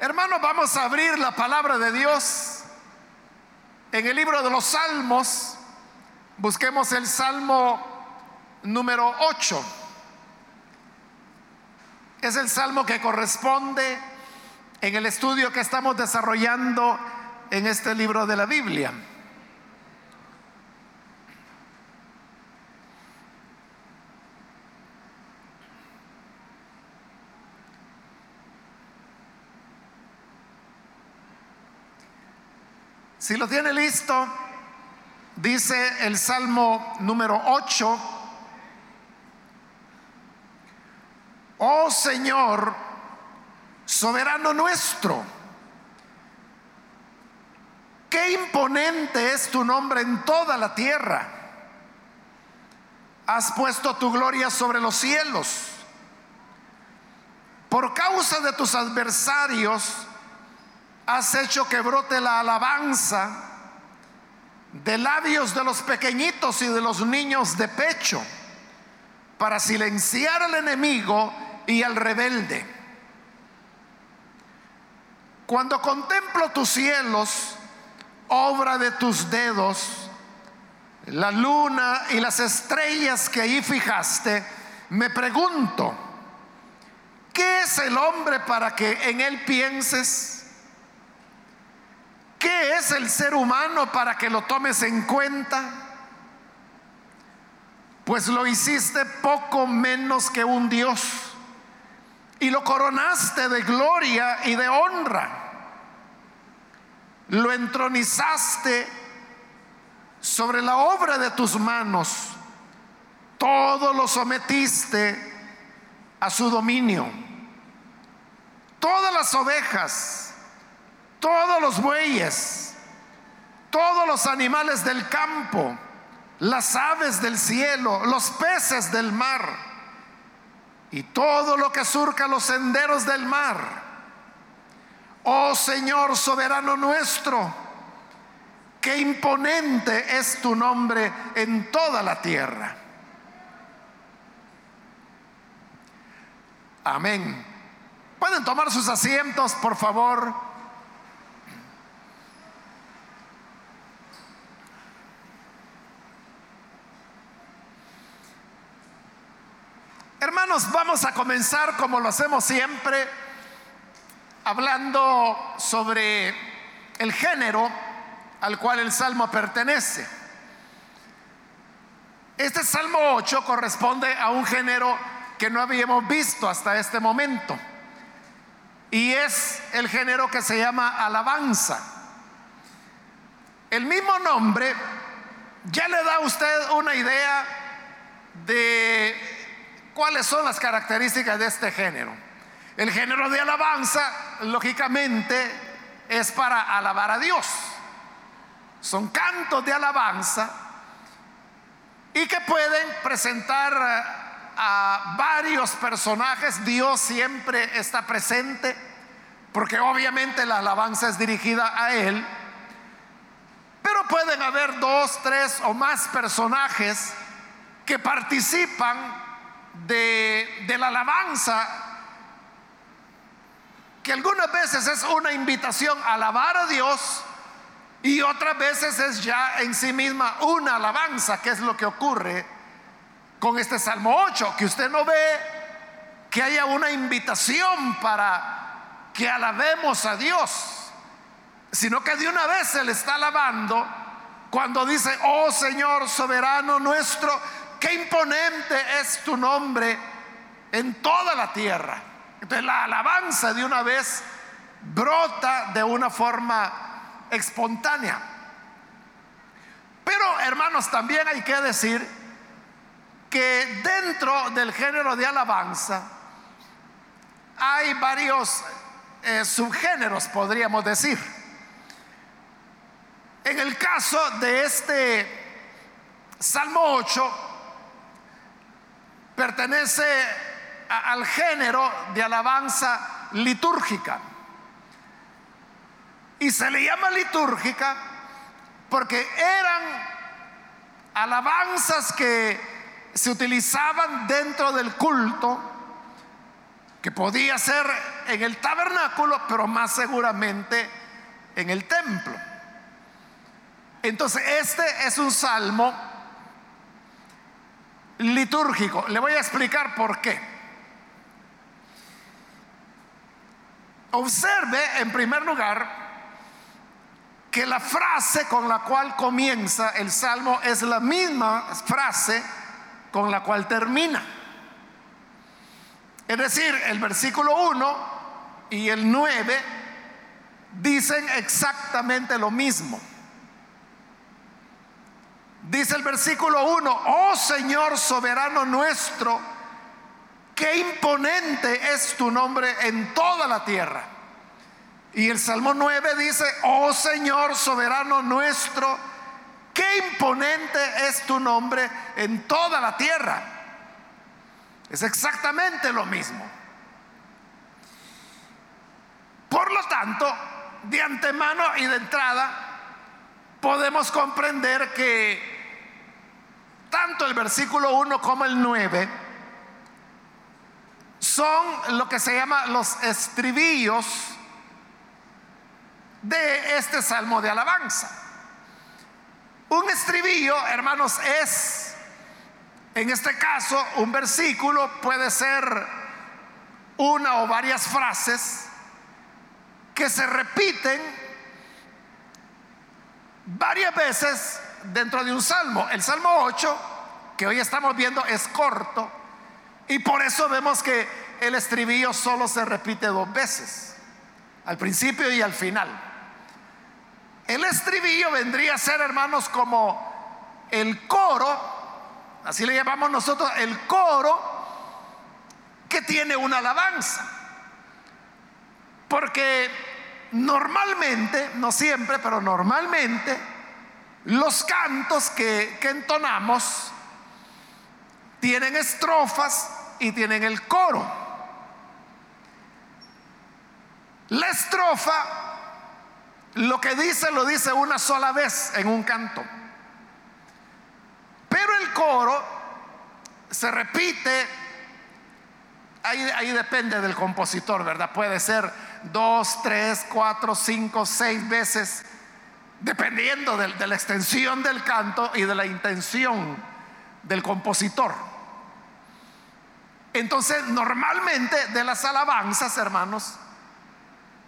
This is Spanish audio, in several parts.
Hermanos, vamos a abrir la palabra de Dios en el libro de los Salmos. Busquemos el Salmo número 8. Es el salmo que corresponde en el estudio que estamos desarrollando en este libro de la Biblia. Si lo tiene listo, dice el Salmo número 8, oh Señor, soberano nuestro, qué imponente es tu nombre en toda la tierra. Has puesto tu gloria sobre los cielos. Por causa de tus adversarios, has hecho que brote la alabanza de labios de los pequeñitos y de los niños de pecho, para silenciar al enemigo y al rebelde. Cuando contemplo tus cielos, obra de tus dedos, la luna y las estrellas que ahí fijaste, me pregunto, ¿qué es el hombre para que en él pienses? ¿Qué es el ser humano para que lo tomes en cuenta? Pues lo hiciste poco menos que un Dios y lo coronaste de gloria y de honra. Lo entronizaste sobre la obra de tus manos. Todo lo sometiste a su dominio. Todas las ovejas todos los bueyes, todos los animales del campo, las aves del cielo, los peces del mar y todo lo que surca los senderos del mar. Oh Señor soberano nuestro, qué imponente es tu nombre en toda la tierra. Amén. Pueden tomar sus asientos, por favor. Hermanos, vamos a comenzar como lo hacemos siempre, hablando sobre el género al cual el salmo pertenece. Este salmo 8 corresponde a un género que no habíamos visto hasta este momento. Y es el género que se llama alabanza. El mismo nombre ya le da a usted una idea de ¿Cuáles son las características de este género? El género de alabanza, lógicamente, es para alabar a Dios. Son cantos de alabanza y que pueden presentar a varios personajes. Dios siempre está presente porque obviamente la alabanza es dirigida a Él. Pero pueden haber dos, tres o más personajes que participan de, la alabanza, que algunas veces es una invitación a alabar a Dios y otras veces es ya en sí misma una alabanza, que es lo que ocurre con este Salmo 8, que usted no ve que haya una invitación para que alabemos a Dios, sino que de una vez se le está alabando cuando dice, oh Señor soberano nuestro, qué imponente es tu nombre en toda la tierra. Entonces la alabanza de una vez brota de una forma espontánea. Pero hermanos, también hay que decir que dentro del género de alabanza hay varios eh, subgéneros, podríamos decir. En el caso de este Salmo 8, pertenece al género de alabanza litúrgica. Y se le llama litúrgica porque eran alabanzas que se utilizaban dentro del culto, que podía ser en el tabernáculo, pero más seguramente en el templo. Entonces, este es un salmo litúrgico. Le voy a explicar por qué. Observe en primer lugar que la frase con la cual comienza el salmo es la misma frase con la cual termina. Es decir, el versículo 1 y el 9 dicen exactamente lo mismo. Dice el versículo 1, oh Señor soberano nuestro, qué imponente es tu nombre en toda la tierra. Y el Salmo 9 dice, oh Señor soberano nuestro, qué imponente es tu nombre en toda la tierra. Es exactamente lo mismo. Por lo tanto, de antemano y de entrada, podemos comprender que tanto el versículo 1 como el 9 son lo que se llama los estribillos de este salmo de alabanza. Un estribillo, hermanos, es, en este caso, un versículo, puede ser una o varias frases que se repiten varias veces dentro de un salmo. El salmo 8, que hoy estamos viendo, es corto y por eso vemos que el estribillo solo se repite dos veces, al principio y al final. El estribillo vendría a ser, hermanos, como el coro, así le llamamos nosotros, el coro que tiene una alabanza. Porque normalmente, no siempre, pero normalmente, los cantos que, entonamos tienen estrofas y tienen el coro. La estrofa, lo que dice, lo dice una sola vez en un canto. Pero el coro se repite, ahí, ahí, depende del compositor, ¿verdad? Puede ser dos, tres, cuatro, cinco, seis veces dependiendo de, la extensión del canto y de la intención del compositor. Entonces, normalmente de las alabanzas, hermanos,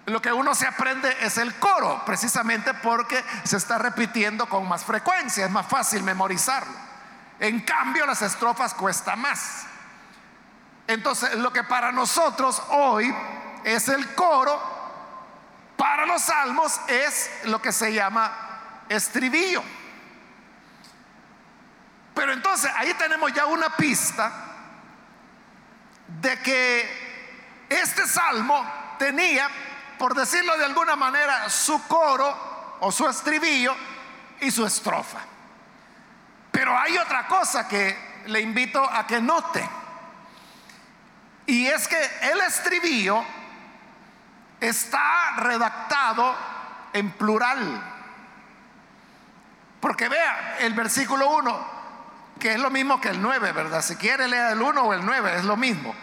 lo que uno se aprende es el coro, precisamente porque se está repitiendo con más frecuencia, es más fácil memorizarlo. En cambio, las estrofas cuesta más. Entonces, lo que para nosotros hoy es el coro, para los salmos es lo que se llama estribillo. Pero entonces ahí tenemos ya una pista de que este salmo tenía, por decirlo de alguna manera, su coro o su estribillo y su estrofa. Pero hay otra cosa que le invito a que note. Y es que el estribillo está redactado en plural. Porque vea el versículo 1, que es lo mismo que el 9, ¿verdad? Si quiere leer el 1 o el 9, es lo mismo.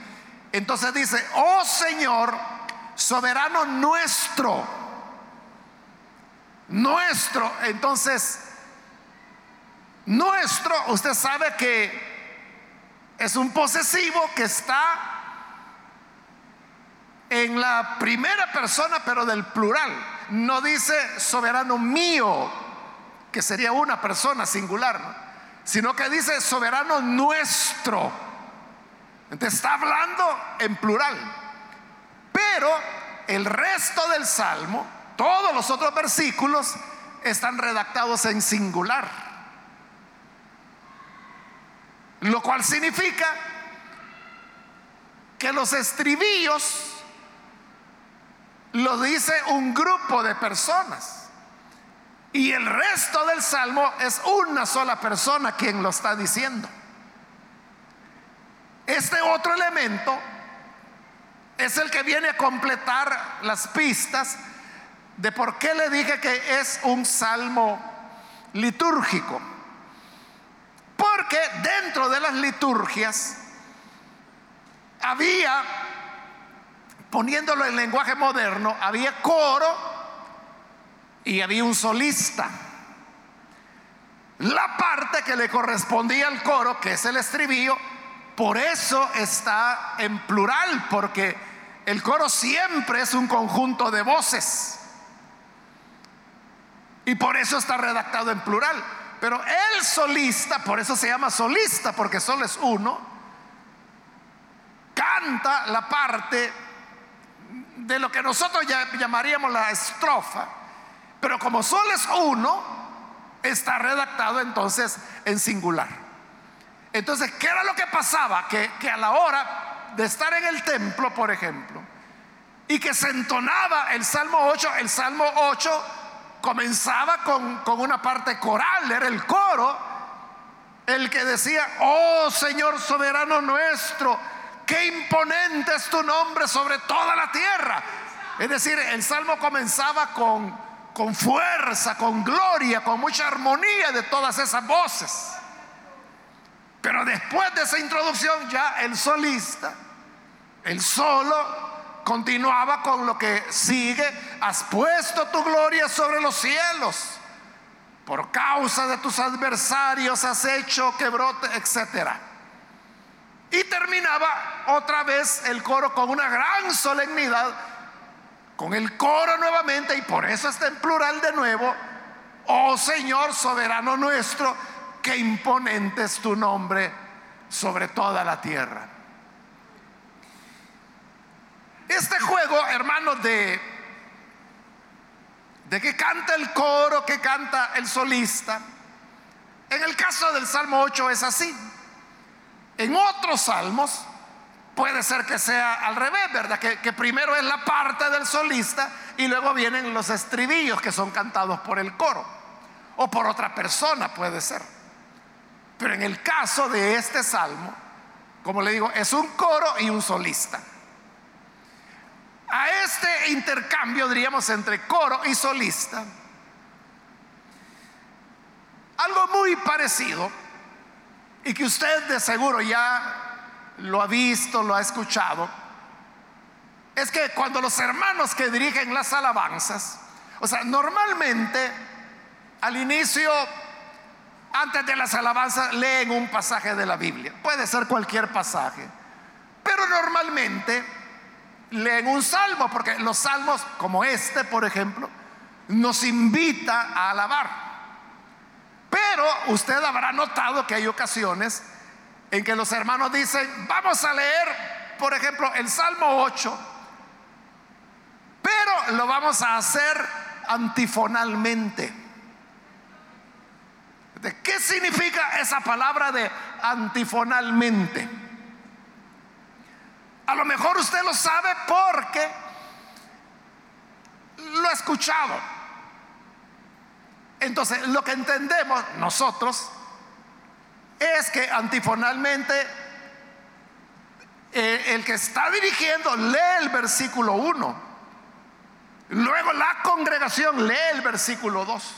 Entonces dice, oh Señor, soberano nuestro, nuestro. Entonces, nuestro, usted sabe que es un posesivo que está en la primera persona, pero del plural. No dice soberano mío, que sería una persona singular, sino que dice soberano nuestro. Entonces está hablando en plural. Pero el resto del salmo, todos los otros versículos, están redactados en singular. Lo cual significa que los estribillos lo dice un grupo de personas. Y el resto del salmo es una sola persona quien lo está diciendo. Este otro elemento es el que viene a completar las pistas de por qué le dije que es un salmo litúrgico. Porque dentro de las liturgias había poniéndolo en lenguaje moderno, había coro y había un solista. La parte que le correspondía al coro, que es el estribillo, por eso está en plural, porque el coro siempre es un conjunto de voces. Y por eso está redactado en plural. Pero el solista, por eso se llama solista, porque solo es uno, canta la parte de lo que nosotros llamaríamos la estrofa. Pero como solo es uno, está redactado entonces en singular. Entonces, ¿qué era lo que pasaba? Que, que a la hora de estar en el templo, por ejemplo, y que se entonaba el Salmo 8, el Salmo 8 comenzaba con, con una parte coral, era el coro, el que decía, oh Señor soberano nuestro, qué imponente es tu nombre sobre toda la tierra. Es decir, el salmo comenzaba con, con fuerza, con gloria, con mucha armonía de todas esas voces. Pero después de esa introducción ya el solista, el solo, continuaba con lo que sigue, has puesto tu gloria sobre los cielos. Por causa de tus adversarios has hecho que brote, etcétera. Y terminaba otra vez el coro con una gran solemnidad, con el coro nuevamente, y por eso está en plural de nuevo, oh Señor soberano nuestro, qué imponente es tu nombre sobre toda la tierra. Este juego, hermanos, de, de que canta el coro, que canta el solista, en el caso del Salmo 8 es así. En otros salmos puede ser que sea al revés, ¿verdad? Que, primero es la parte del solista y luego vienen los estribillos que son cantados por el coro o por otra persona, puede ser. Pero en el caso de este salmo, como le digo, es un coro y un solista. A este intercambio, diríamos, entre coro y solista, algo muy parecido, y que usted de seguro ya lo ha visto, lo ha escuchado, es que cuando los hermanos que dirigen las alabanzas, o sea, normalmente al inicio, antes de las alabanzas, leen un pasaje de la Biblia, puede ser cualquier pasaje, pero normalmente leen un salmo, porque los salmos como este, por ejemplo, nos invita a alabar. Pero usted habrá notado que hay ocasiones en que los hermanos dicen, vamos a leer, por ejemplo, el Salmo 8, pero lo vamos a hacer antifonalmente. ¿De qué significa esa palabra de antifonalmente? A lo mejor usted lo sabe porque lo ha escuchado. Entonces, lo que entendemos nosotros es que antifonalmente eh, el que está dirigiendo lee el versículo 1. Luego la congregación lee el versículo 2.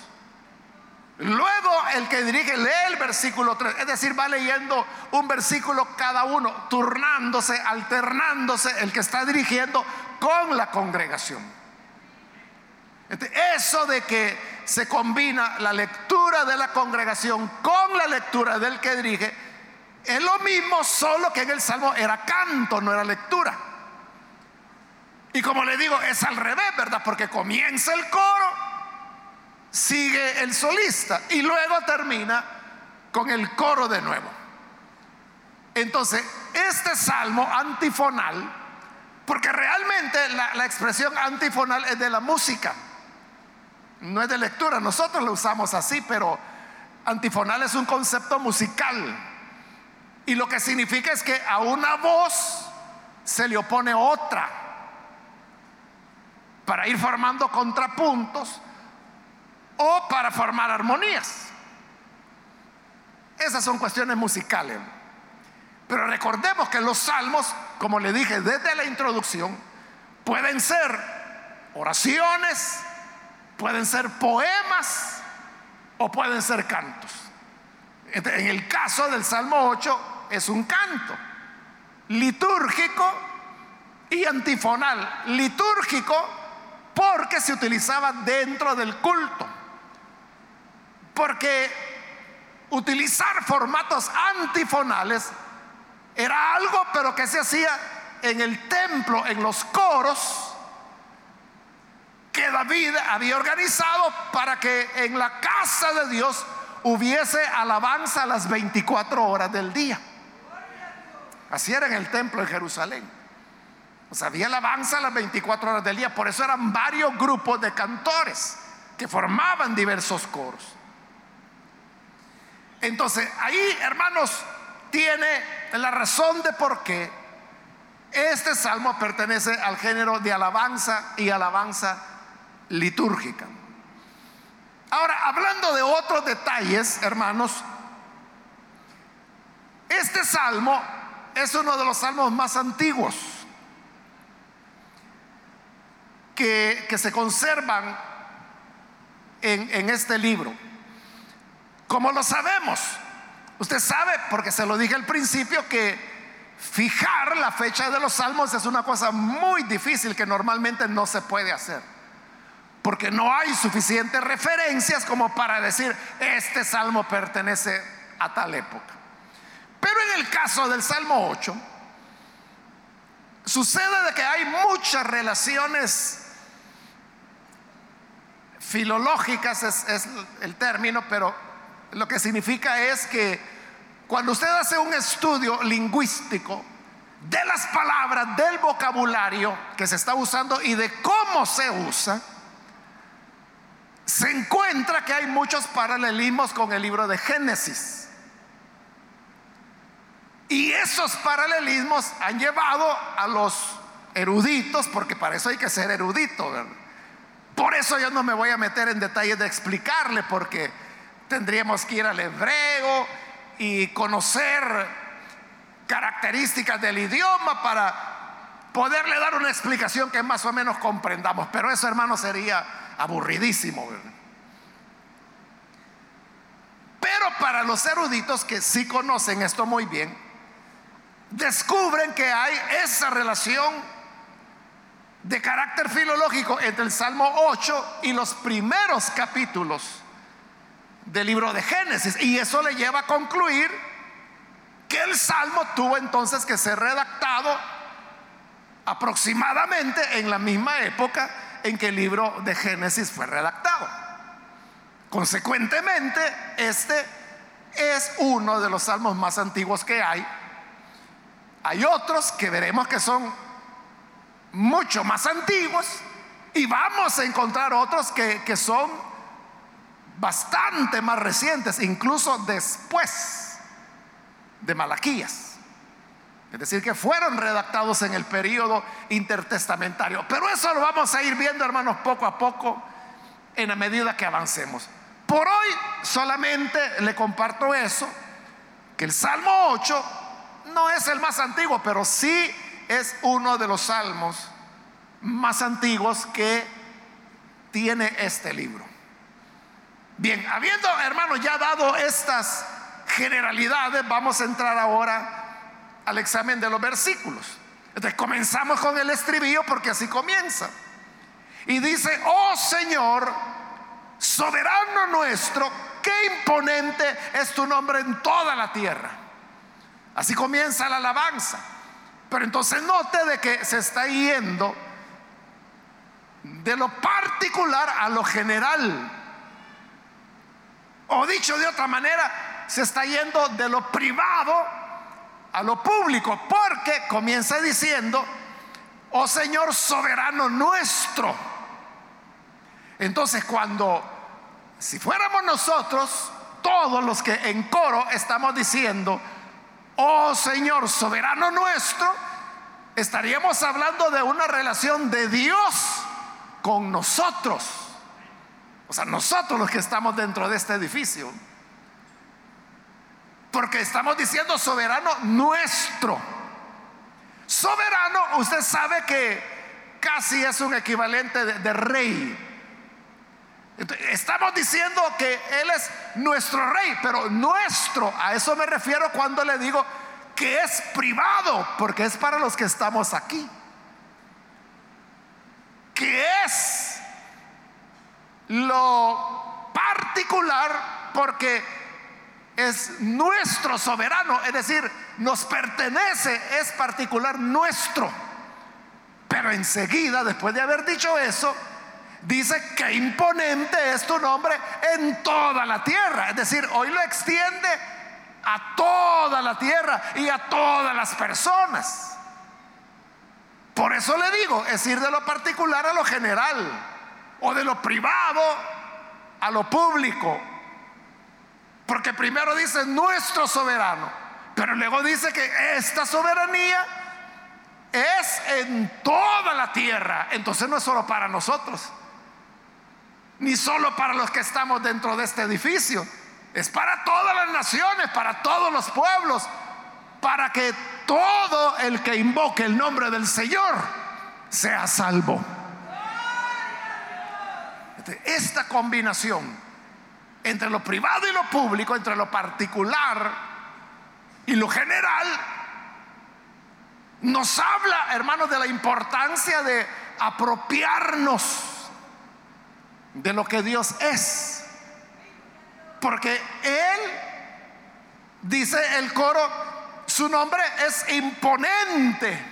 Luego el que dirige lee el versículo 3, es decir, va leyendo un versículo cada uno, turnándose, alternándose el que está dirigiendo con la congregación. Eso de que se combina la lectura de la congregación con la lectura del que dirige, es lo mismo, solo que en el Salmo era canto, no era lectura. Y como le digo, es al revés, ¿verdad? Porque comienza el coro sigue el solista y luego termina con el coro de nuevo. Entonces, este salmo antifonal, porque realmente la, expresión antifonal es de la música, no es de lectura, nosotros lo usamos así, pero antifonal es un concepto musical. Y lo que significa es que a una voz se le opone otra para ir formando contrapuntos o para formar armonías. Esas son cuestiones musicales. Pero recordemos que los salmos, como le dije desde la introducción, pueden ser oraciones, pueden ser poemas o pueden ser cantos. En el caso del Salmo 8 es un canto litúrgico y antifonal litúrgico porque se utilizaba dentro del culto. Porque utilizar formatos antifonales era algo, pero que se hacía en el templo, en los coros, que David había organizado para que en la casa de Dios hubiese alabanza a las 24 horas del día. Así era en el templo de Jerusalén. O sea, había alabanza a las 24 horas del día. Por eso eran varios grupos de cantores que formaban diversos coros. Entonces, ahí, hermanos, tiene la razón de por qué este salmo pertenece al género de alabanza y alabanza litúrgica. Ahora, hablando de otros detalles, hermanos, este salmo es uno de los salmos más antiguos que, se conservan en, en este libro. ¿Cómo lo sabemos? Usted sabe, porque se lo dije al principio, que fijar la fecha de los salmos es una cosa muy difícil que normalmente no se puede hacer. Porque no hay suficientes referencias como para decir, este salmo pertenece a tal época. Pero en el caso del Salmo 8, sucede de que hay muchas relaciones filológicas, es, el término, pero lo que significa es que cuando usted hace un estudio lingüístico de las palabras, del vocabulario que se está usando y de cómo se usa, se encuentra que hay muchos paralelismos con el libro de Génesis. Y esos paralelismos han llevado a los eruditos, porque para eso hay que ser erudito, Por eso yo no me voy a meter en detalles de explicarle, porque tendríamos que ir al hebreo y conocer características del idioma para poderle dar una explicación que más o menos comprendamos. Pero eso, hermano, sería aburridísimo. Pero para los eruditos que sí conocen esto muy bien, descubren que hay esa relación de carácter filológico entre el Salmo 8 y los primeros capítulos del libro de Génesis. Y eso le lleva a concluir que el Salmo tuvo entonces que ser redactado aproximadamente en la misma época en que el libro de Génesis fue redactado. Consecuentemente, este es uno de los salmos más antiguos que hay. Hay otros que veremos que son mucho más antiguos y vamos a encontrar otros que, que son bastante más recientes, incluso después de Malaquías. Es decir, que fueron redactados en el periodo intertestamentario. Pero eso lo vamos a ir viendo, hermanos, poco a poco, en la medida que avancemos. Por hoy solamente le comparto eso, que el Salmo 8 no es el más antiguo, pero sí es uno de los salmos más antiguos que tiene este libro. Bien, habiendo, hermanos, ya dado estas generalidades, vamos a entrar ahora al examen de los versículos. Entonces comenzamos con el estribillo porque así comienza. Y dice, oh Señor, soberano nuestro, qué imponente es tu nombre en toda la tierra. Así comienza la alabanza. Pero entonces note de que se está yendo de lo particular a lo general. O dicho de otra manera, se está yendo de lo privado a lo público, porque comienza diciendo, oh Señor soberano nuestro. Entonces cuando, si fuéramos nosotros, todos los que en coro estamos diciendo, oh Señor soberano nuestro, estaríamos hablando de una relación de Dios con nosotros. O sea, nosotros los que estamos dentro de este edificio. Porque estamos diciendo soberano nuestro. Soberano, usted sabe que casi es un equivalente de, rey. Estamos diciendo que Él es nuestro rey, pero nuestro, a eso me refiero cuando le digo que es privado, porque es para los que estamos aquí. que es lo particular porque es nuestro soberano, es decir, nos pertenece, es particular nuestro. Pero enseguida, después de haber dicho eso, dice que imponente es tu nombre en toda la tierra. Es decir, hoy lo extiende a toda la tierra y a todas las personas. Por eso le digo, es ir de lo particular a lo general, o de lo privado a lo público. Porque primero dice nuestro soberano, pero luego dice que esta soberanía es en toda la tierra. Entonces no es solo para nosotros, ni solo para los que estamos dentro de este edificio. Es para todas las naciones, para todos los pueblos, para que todo el que invoque el nombre del Señor sea salvo. Esta combinación entre lo privado y lo público, entre lo particular y lo general, nos habla, hermanos, de la importancia de apropiarnos de lo que Dios es. Porque Él, dice el coro, su nombre es imponente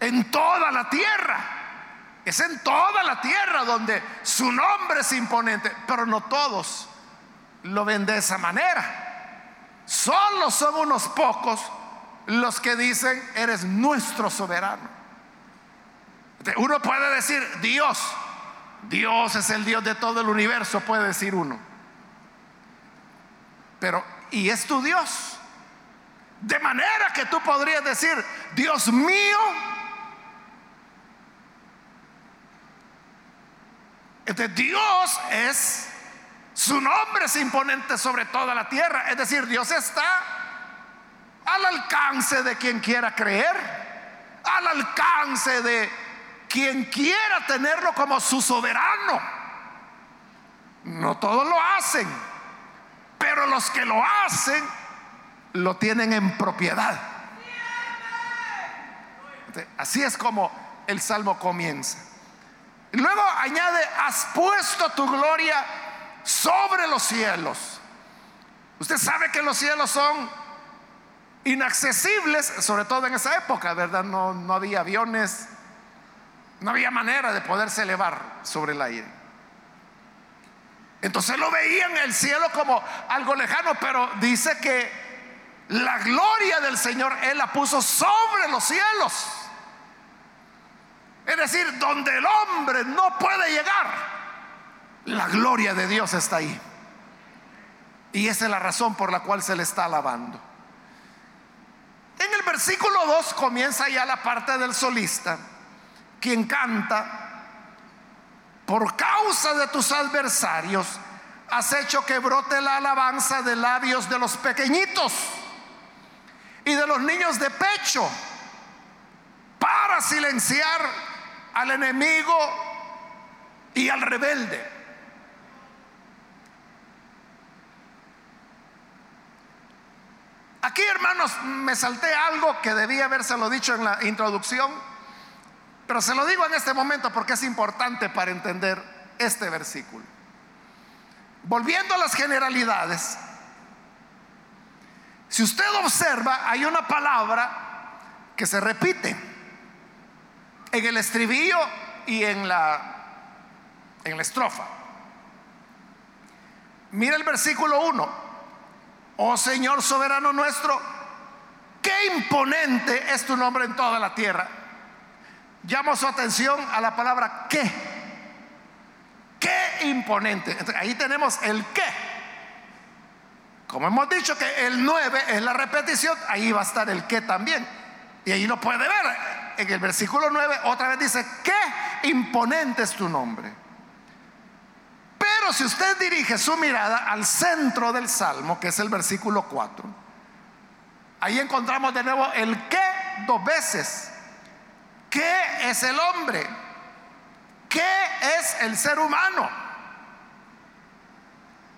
en toda la tierra. Es en toda la tierra donde su nombre es imponente, pero no todos lo ven de esa manera. Solo son unos pocos los que dicen, eres nuestro soberano. Uno puede decir, Dios, Dios es el Dios de todo el universo, puede decir uno. Pero, ¿y es tu Dios? De manera que tú podrías decir, Dios mío, este Dios es, su nombre es imponente sobre toda la tierra. Es decir, Dios está al alcance de quien quiera creer, al alcance de quien quiera tenerlo como su soberano. No todos lo hacen, pero los que lo hacen lo tienen en propiedad. Así es como el salmo comienza. Luego añade, has puesto tu gloria sobre los cielos. Usted sabe que los cielos son inaccesibles, sobre todo en esa época, ¿verdad? No, no había aviones, no había manera de poderse elevar sobre el aire. Entonces lo veían el cielo como algo lejano, pero dice que la gloria del Señor Él la puso sobre los cielos. Es decir, donde el hombre no puede llegar, la gloria de Dios está ahí. Y esa es la razón por la cual se le está alabando. En el versículo 2 comienza ya la parte del solista quien canta, por causa de tus adversarios, has hecho que brote la alabanza de labios de los pequeñitos y de los niños de pecho para silenciar al enemigo y al rebelde. Aquí, hermanos, me salté algo que debía habérselo dicho en la introducción. Pero se lo digo en este momento porque es importante para entender este versículo. Volviendo a las generalidades, si usted observa, hay una palabra que se repite en el estribillo y en la, en la estrofa. Mira el versículo 1. Oh Señor soberano nuestro, qué imponente es tu nombre en toda la tierra. Llamo su atención a la palabra qué. Qué imponente. ahí tenemos el qué. Como hemos dicho que el 9 es la repetición, ahí va a estar el qué también. Y ahí lo puede ver. En el versículo 9 otra vez dice, qué imponente es tu nombre. Pero si usted dirige su mirada al centro del Salmo, que es el versículo 4, ahí encontramos de nuevo el qué dos veces. ¿Qué es el hombre? ¿Qué es el ser humano?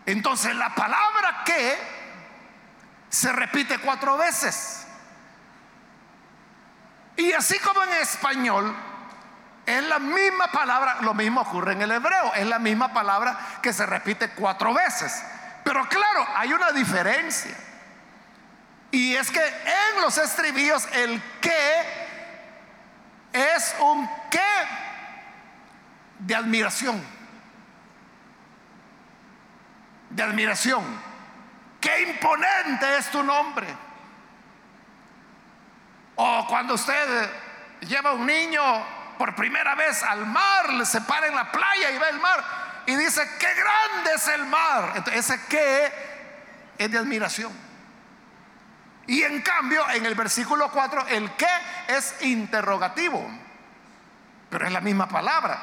Entonces la palabra que se repite cuatro veces. Y así como en español Es la misma palabra, lo mismo ocurre en el hebreo, es la misma palabra que se repite cuatro veces. Pero claro, hay una diferencia. Y es que en los estribillos el que es un qué de admiración. De admiración. Qué imponente es tu nombre. O cuando usted lleva a un niño por primera vez al mar, se para en la playa y ve el mar y dice, qué grande es el mar. Ese qué es de admiración. Y en cambio, en el versículo 4, el qué es interrogativo, pero es la misma palabra.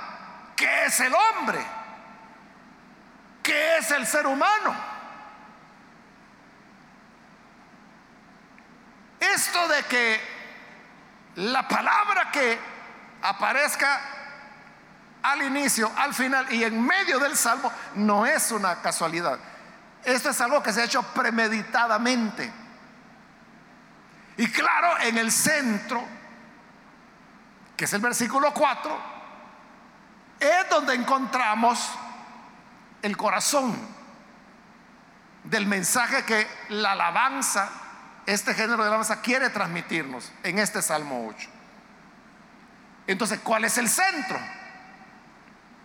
¿Qué es el hombre? ¿Qué es el ser humano? Esto de que la palabra que aparezca al inicio, al final y en medio del salmo no es una casualidad. Esto es algo que se ha hecho premeditadamente. Y claro, en el centro, que es el versículo 4, es donde encontramos el corazón del mensaje que la alabanza, este género de alabanza quiere transmitirnos en este Salmo 8. Entonces, ¿cuál es el centro?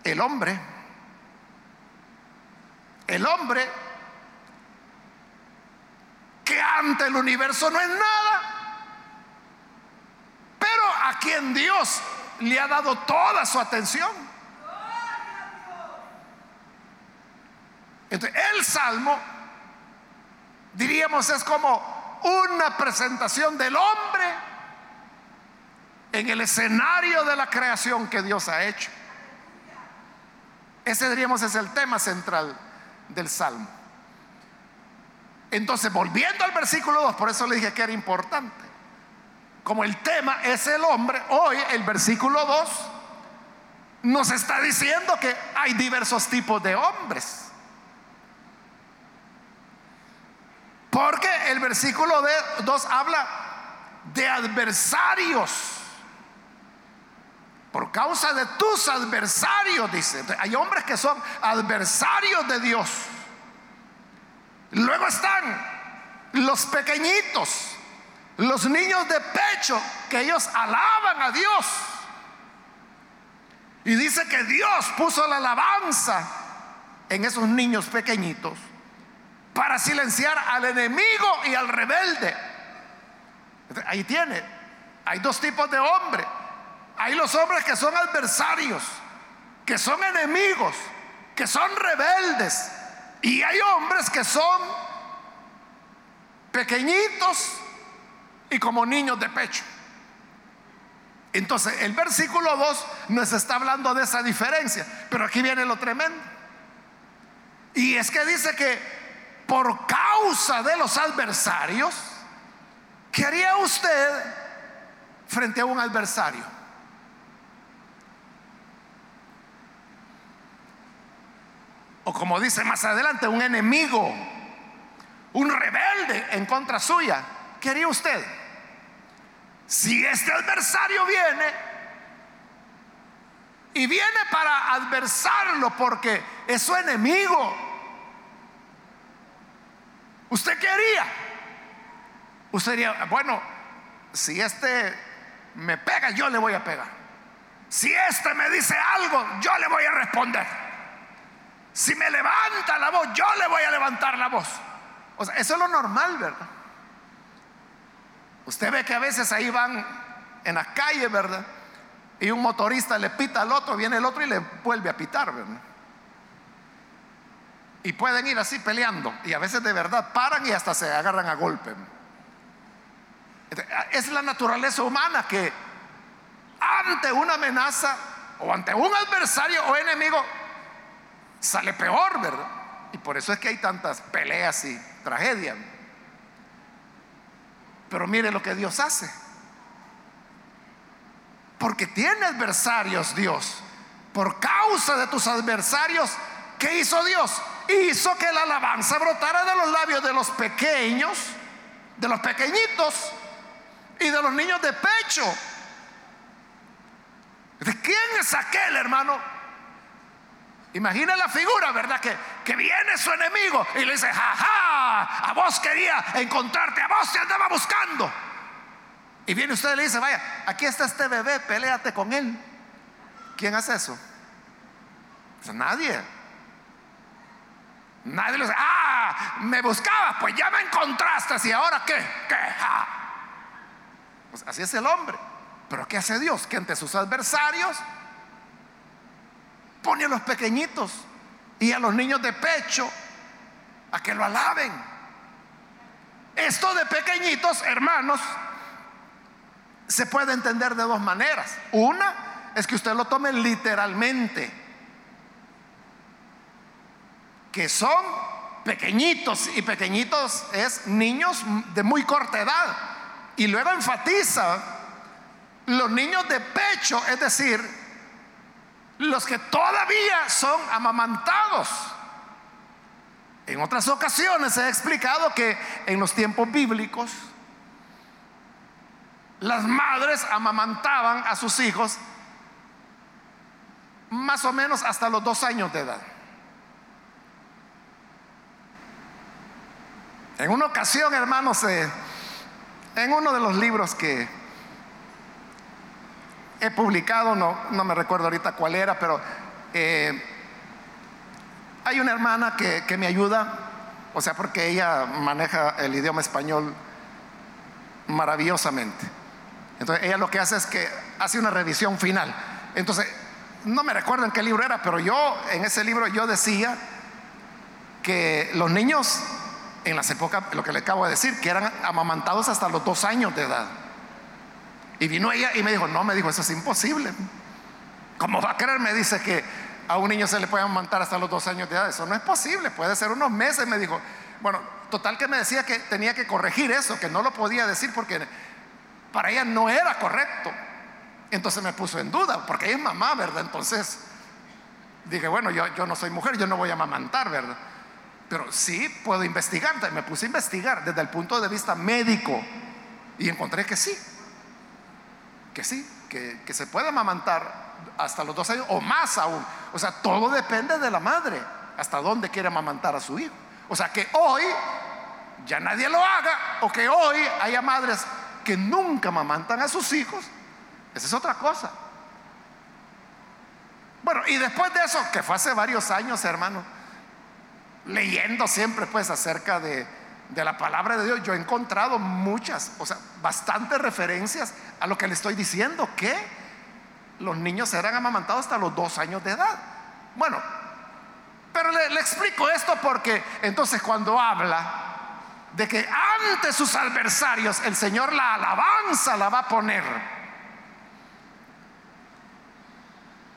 El hombre. El hombre que ante el universo no es nada, pero a quien Dios le ha dado toda su atención. Entonces, el salmo, diríamos, es como una presentación del hombre en el escenario de la creación que Dios ha hecho. Ese diríamos es el tema central del salmo. Entonces, volviendo al versículo 2, por eso le dije que era importante. Como el tema es el hombre, hoy el versículo 2 nos está diciendo que hay diversos tipos de hombres. Porque el versículo 2 habla de adversarios. Por causa de tus adversarios, dice. Hay hombres que son adversarios de Dios. Luego están los pequeñitos, los niños de pecho, que ellos alaban a Dios. Y dice que Dios puso la alabanza en esos niños pequeñitos para silenciar al enemigo y al rebelde. Ahí tiene, hay dos tipos de hombres. Hay los hombres que son adversarios, que son enemigos, que son rebeldes, y hay hombres que son pequeñitos y como niños de pecho. Entonces, el versículo 2 nos está hablando de esa diferencia, pero aquí viene lo tremendo. Y es que dice que por causa de los adversarios, ¿qué haría usted frente a un adversario? o como dice más adelante, un enemigo, un rebelde en contra suya, ¿qué haría usted? Si este adversario viene y viene para adversarlo porque es su enemigo, ¿usted qué haría? Usted diría, bueno, si este me pega, yo le voy a pegar. Si este me dice algo, yo le voy a responder. Si me levanta la voz, yo le voy a levantar la voz. O sea, eso es lo normal, ¿verdad? Usted ve que a veces ahí van en la calle, ¿verdad? Y un motorista le pita al otro, viene el otro y le vuelve a pitar, ¿verdad? Y pueden ir así peleando. Y a veces de verdad paran y hasta se agarran a golpe. Es la naturaleza humana que ante una amenaza o ante un adversario o enemigo sale peor, ¿verdad? Y por eso es que hay tantas peleas y tragedias. Pero mire lo que Dios hace. Porque tiene adversarios Dios. Por causa de tus adversarios, ¿qué hizo Dios? Hizo que la alabanza brotara de los labios de los pequeños, de los pequeñitos y de los niños de pecho. ¿De quién es aquel hermano? Imagina la figura, ¿verdad? Que, que viene su enemigo y le dice, jaja, a vos quería encontrarte, a vos te andaba buscando. Y viene usted y le dice, vaya, aquí está este bebé, peléate con él. ¿Quién hace eso? Pues nadie. Nadie le dice, ah, me buscaba, pues ya me encontraste, y ahora qué, qué, Pues así es el hombre. Pero ¿qué hace Dios? Que ante sus adversarios pone a los pequeñitos y a los niños de pecho a que lo alaben. Esto de pequeñitos, hermanos, se puede entender de dos maneras. Una es que usted lo tome literalmente, que son pequeñitos y pequeñitos es niños de muy corta edad. Y luego enfatiza los niños de pecho, es decir, los que todavía son amamantados. En otras ocasiones he explicado que en los tiempos bíblicos las madres amamantaban a sus hijos más o menos hasta los dos años de edad. En una ocasión, hermanos, eh, en uno de los libros que he publicado, no, no me recuerdo ahorita cuál era, pero eh, hay una hermana que, que me ayuda, o sea, porque ella maneja el idioma español maravillosamente. Entonces ella lo que hace es que hace una revisión final. Entonces, no me recuerdo en qué libro era, pero yo en ese libro yo decía que los niños en las épocas, lo que le acabo de decir, que eran amamantados hasta los dos años de edad. Y vino ella y me dijo, no, me dijo, eso es imposible. ¿Cómo va a creer? Me dice que a un niño se le puede amamantar hasta los dos años de edad. Eso no es posible, puede ser unos meses, me dijo. Bueno, total que me decía que tenía que corregir eso, que no lo podía decir porque para ella no era correcto. Entonces me puso en duda, porque ella es mamá, ¿verdad? Entonces dije, bueno, yo, yo no soy mujer, yo no voy a amamantar, ¿verdad? Pero sí puedo investigar. Me puse a investigar desde el punto de vista médico y encontré que sí, que sí, que, que se puede amamantar hasta los dos años o más aún. O sea, todo depende de la madre, hasta dónde quiere amamantar a su hijo. O sea, que hoy ya nadie lo haga o que hoy haya madres que nunca mamantan a sus hijos, esa es otra cosa. Bueno, y después de eso, que fue hace varios años, hermano, leyendo siempre pues acerca de, de la palabra de Dios, yo he encontrado muchas, o sea, bastantes referencias a lo que le estoy diciendo, que los niños serán amamantados hasta los dos años de edad. Bueno, pero le explico esto porque entonces cuando habla de que ante sus adversarios el Señor la alabanza la va a poner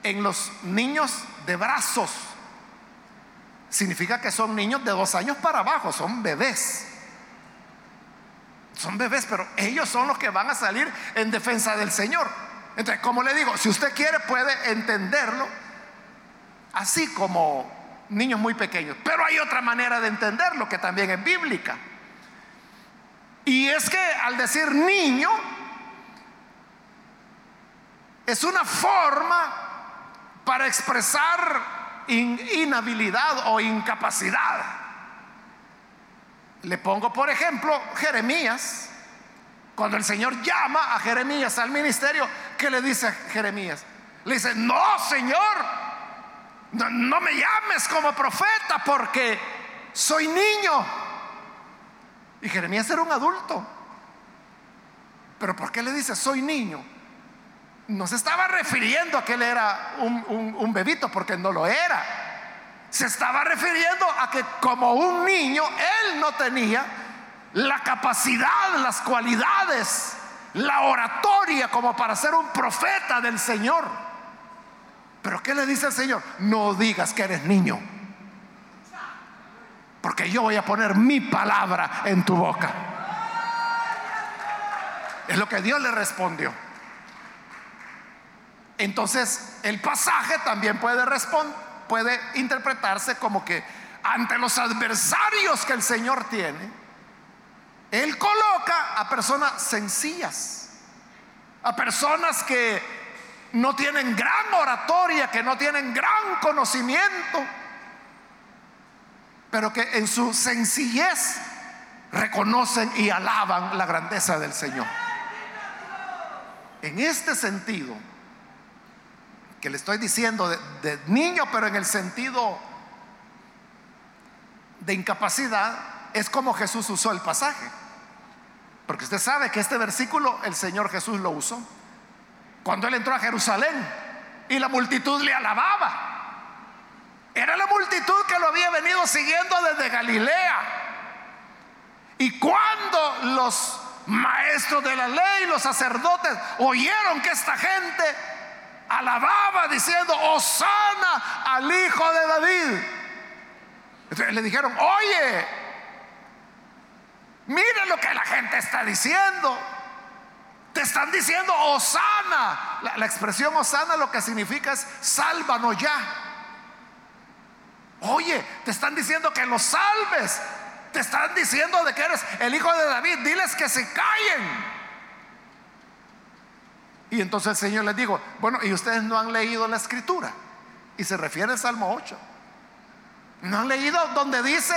en los niños de brazos. Significa que son niños de dos años para abajo, son bebés. Son bebés, pero ellos son los que van a salir en defensa del Señor. Entonces, como le digo, si usted quiere puede entenderlo así como niños muy pequeños. Pero hay otra manera de entenderlo que también es bíblica. Y es que al decir niño, es una forma para expresar inhabilidad o incapacidad. Le pongo por ejemplo Jeremías. Cuando el Señor llama a Jeremías al ministerio, ¿qué le dice a Jeremías? Le dice, no, Señor, no, no me llames como profeta porque soy niño. Y Jeremías era un adulto. Pero ¿por qué le dice, soy niño? No se estaba refiriendo a que él era un, bebito, porque no lo era. Se estaba refiriendo a que como un niño, él no tenía la capacidad, las cualidades, la oratoria como para ser un profeta del Señor. Pero ¿qué le dice el Señor? No digas que eres niño porque yo voy a poner mi palabra en tu boca. Es lo que Dios le respondió. Entonces, el pasaje también puede puede interpretarse como que ante los adversarios que el Señor tiene, Él coloca a personas sencillas, a personas que no tienen gran oratoria, que no tienen gran conocimiento, pero que en su sencillez reconocen y alaban la grandeza del Señor. En este sentido, que le estoy diciendo de, niño, pero en el sentido de incapacidad, es como Jesús usó el pasaje. Porque usted sabe que este versículo el Señor Jesús lo usó. Cuando él entró a Jerusalén y la multitud le alababa. Era la multitud que lo había venido siguiendo desde Galilea. Y cuando los maestros de la ley, los sacerdotes, oyeron que esta gente alababa diciendo, Osana al hijo de David. Entonces le dijeron, oye, mire lo que la gente está diciendo. Te están diciendo Osana. La, la expresión Osana lo que significa es sálvanos ya. Oye, te están diciendo que los salves. Te están diciendo de que eres el hijo de David. Diles que se callen. Y entonces el Señor les dijo, bueno, y ustedes no han leído la escritura. Y se refiere al Salmo 8. No han leído donde dice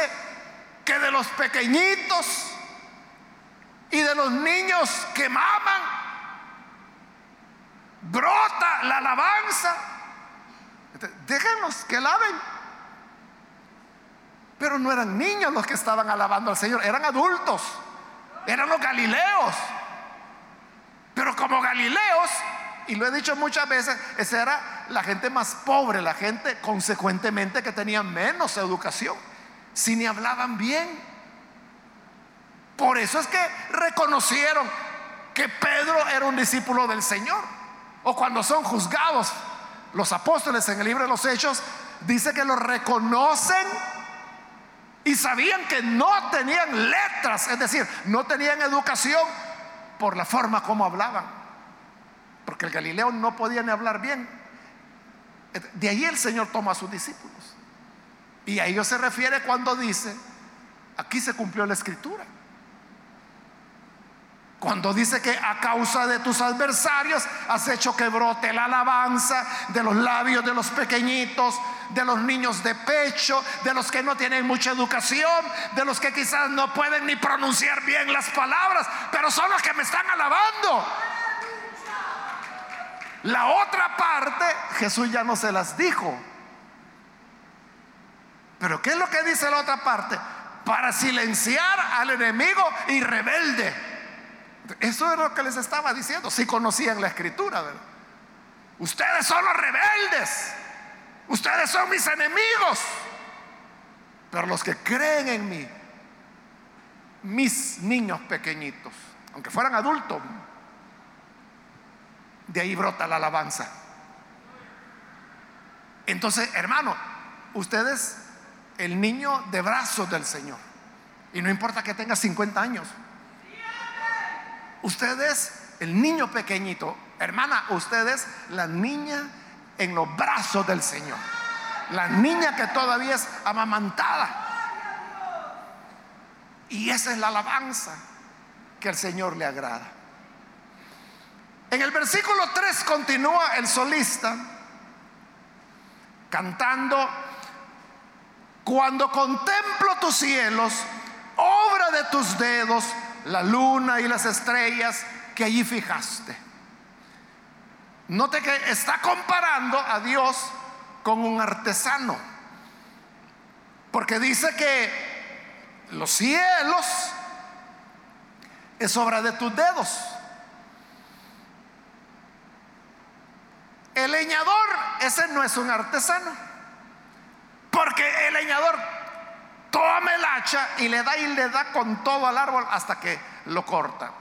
que de los pequeñitos y de los niños que maman brota la alabanza. Déjenlos que alaben. Pero no eran niños los que estaban alabando al Señor, eran adultos, eran los galileos. Pero como Galileos, y lo he dicho muchas veces, esa era la gente más pobre, la gente consecuentemente que tenía menos educación, si ni hablaban bien. Por eso es que reconocieron que Pedro era un discípulo del Señor. O cuando son juzgados los apóstoles en el libro de los Hechos, dice que lo reconocen y sabían que no tenían letras, es decir, no tenían educación por la forma como hablaban. Porque el Galileo no podía ni hablar bien. De ahí el Señor toma a sus discípulos. Y a ellos se refiere cuando dice, aquí se cumplió la escritura. Cuando dice que a causa de tus adversarios has hecho que brote la alabanza de los labios de los pequeñitos, de los niños de pecho, de los que no tienen mucha educación, de los que quizás no pueden ni pronunciar bien las palabras, pero son los que me están alabando. La otra parte Jesús ya no se las dijo. Pero ¿qué es lo que dice la otra parte? Para silenciar al enemigo y rebelde. Eso es lo que les estaba diciendo. Si conocían la escritura. Ustedes son los rebeldes. Ustedes son mis enemigos. Pero los que creen en mí, mis niños pequeñitos, aunque fueran adultos, de ahí brota la alabanza. Entonces, hermano, ustedes, el niño de brazos del Señor, y no importa que tenga 50 años, Ustedes, el niño pequeñito, hermana, ustedes, la niña en los brazos del Señor. La niña que todavía es amamantada. Y esa es la alabanza que al Señor le agrada. En el versículo 3 continúa el solista cantando, cuando contemplo tus cielos, obra de tus dedos, la luna y las estrellas que allí fijaste. Note que está comparando a Dios con un artesano. Porque dice que los cielos es obra de tus dedos. El leñador, ese no es un artesano. Porque el leñador toma el hacha y le da y le da con todo al árbol hasta que lo corta,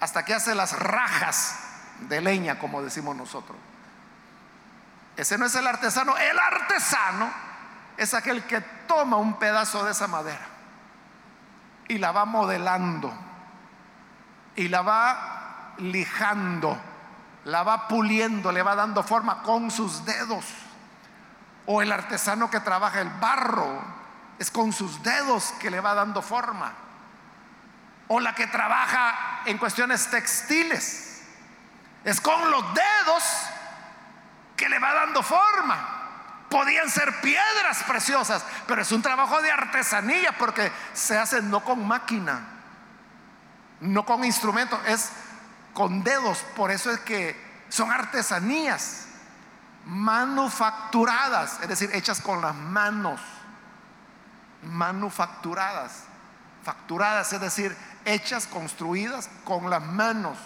hasta que hace las rajas de leña, como decimos nosotros. Ese no es el artesano, el artesano es aquel que toma un pedazo de esa madera y la va modelando y la va lijando, la va puliendo, le va dando forma con sus dedos. O el artesano que trabaja el barro, es con sus dedos que le va dando forma. O la que trabaja en cuestiones textiles. Es con los dedos que le va dando forma. Podían ser piedras preciosas, pero es un trabajo de artesanía porque se hace no con máquina, no con instrumentos, es con dedos. Por eso es que son artesanías manufacturadas, es decir, hechas con las manos. Manufacturadas, facturadas, es decir, hechas, construidas con las manos.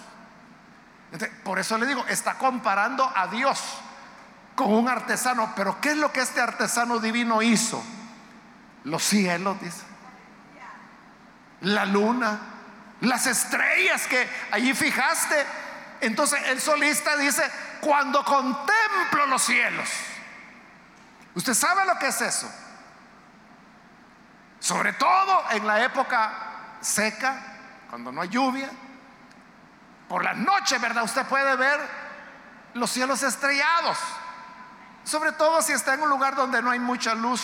por eso le digo, está comparando a Dios con un artesano. Pero ¿qué es lo que este artesano divino hizo? Los cielos, dice. La luna, las estrellas que allí fijaste. Entonces el solista dice, cuando contemplo los cielos. ¿Usted sabe lo que es eso? Sobre todo en la época seca, cuando no hay lluvia. Por las noches, ¿verdad? Usted puede ver los cielos estrellados. Sobre todo si está en un lugar donde no hay mucha luz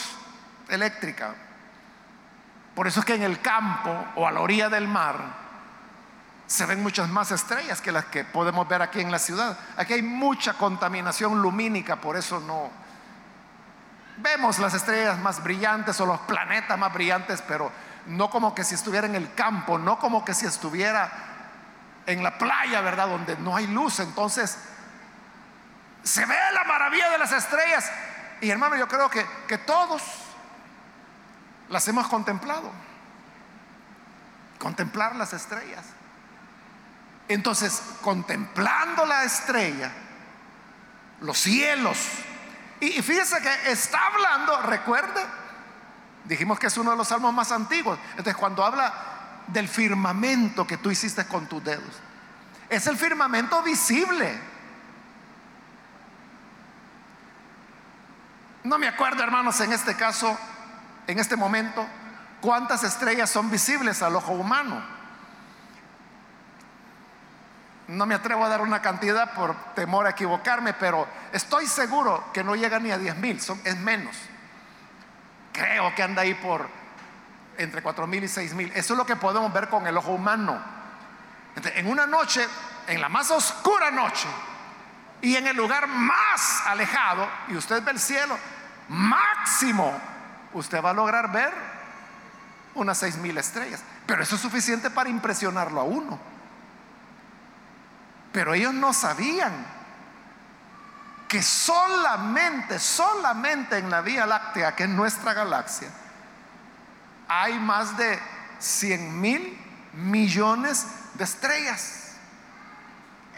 eléctrica. Por eso es que en el campo o a la orilla del mar se ven muchas más estrellas que las que podemos ver aquí en la ciudad. Aquí hay mucha contaminación lumínica, por eso no vemos las estrellas más brillantes o los planetas más brillantes, pero no como que si estuviera en el campo, no como que si estuviera en la playa, ¿verdad? Donde no hay luz. Entonces, se ve la maravilla de las estrellas. Y hermano, yo creo que, que todos las hemos contemplado. Contemplar las estrellas. Entonces, contemplando la estrella, los cielos, y, fíjese que está hablando, recuerde, dijimos que es uno de los salmos más antiguos. Entonces, cuando habla del firmamento que tú hiciste con tus dedos, es el firmamento visible. No me acuerdo, hermanos, en este caso, en este momento, cuántas estrellas son visibles al ojo humano. No me atrevo a dar una cantidad por temor a equivocarme, pero estoy seguro que no llega ni a 10 mil, es menos. Creo que anda ahí por entre 4 mil y 6 mil. Eso es lo que podemos ver con el ojo humano. en una noche, en la más oscura noche, y en el lugar más alejado, y usted ve el cielo, máximo, usted va a lograr ver unas seis mil estrellas. Pero eso es suficiente para impresionarlo a uno. Pero ellos no sabían que solamente, solamente en la Vía Láctea, que es nuestra galaxia, hay más de 100 mil millones de estrellas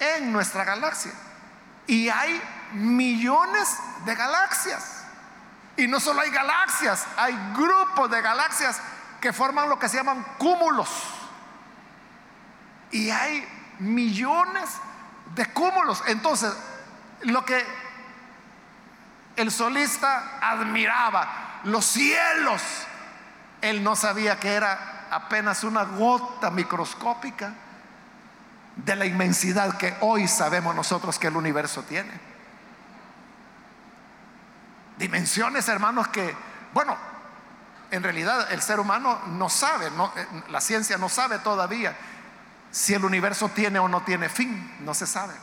en nuestra galaxia. Y hay millones de galaxias. Y no solo hay galaxias, hay grupos de galaxias que forman lo que se llaman cúmulos. Y hay millones de cúmulos. Entonces, lo que el solista admiraba, los cielos, él no sabía que era apenas una gota microscópica de la inmensidad que hoy sabemos nosotros que el universo tiene. Dimensiones, hermanos, que, bueno, en realidad el ser humano no sabe, eh, la ciencia no sabe todavía si el universo tiene o no tiene fin, no se sabe.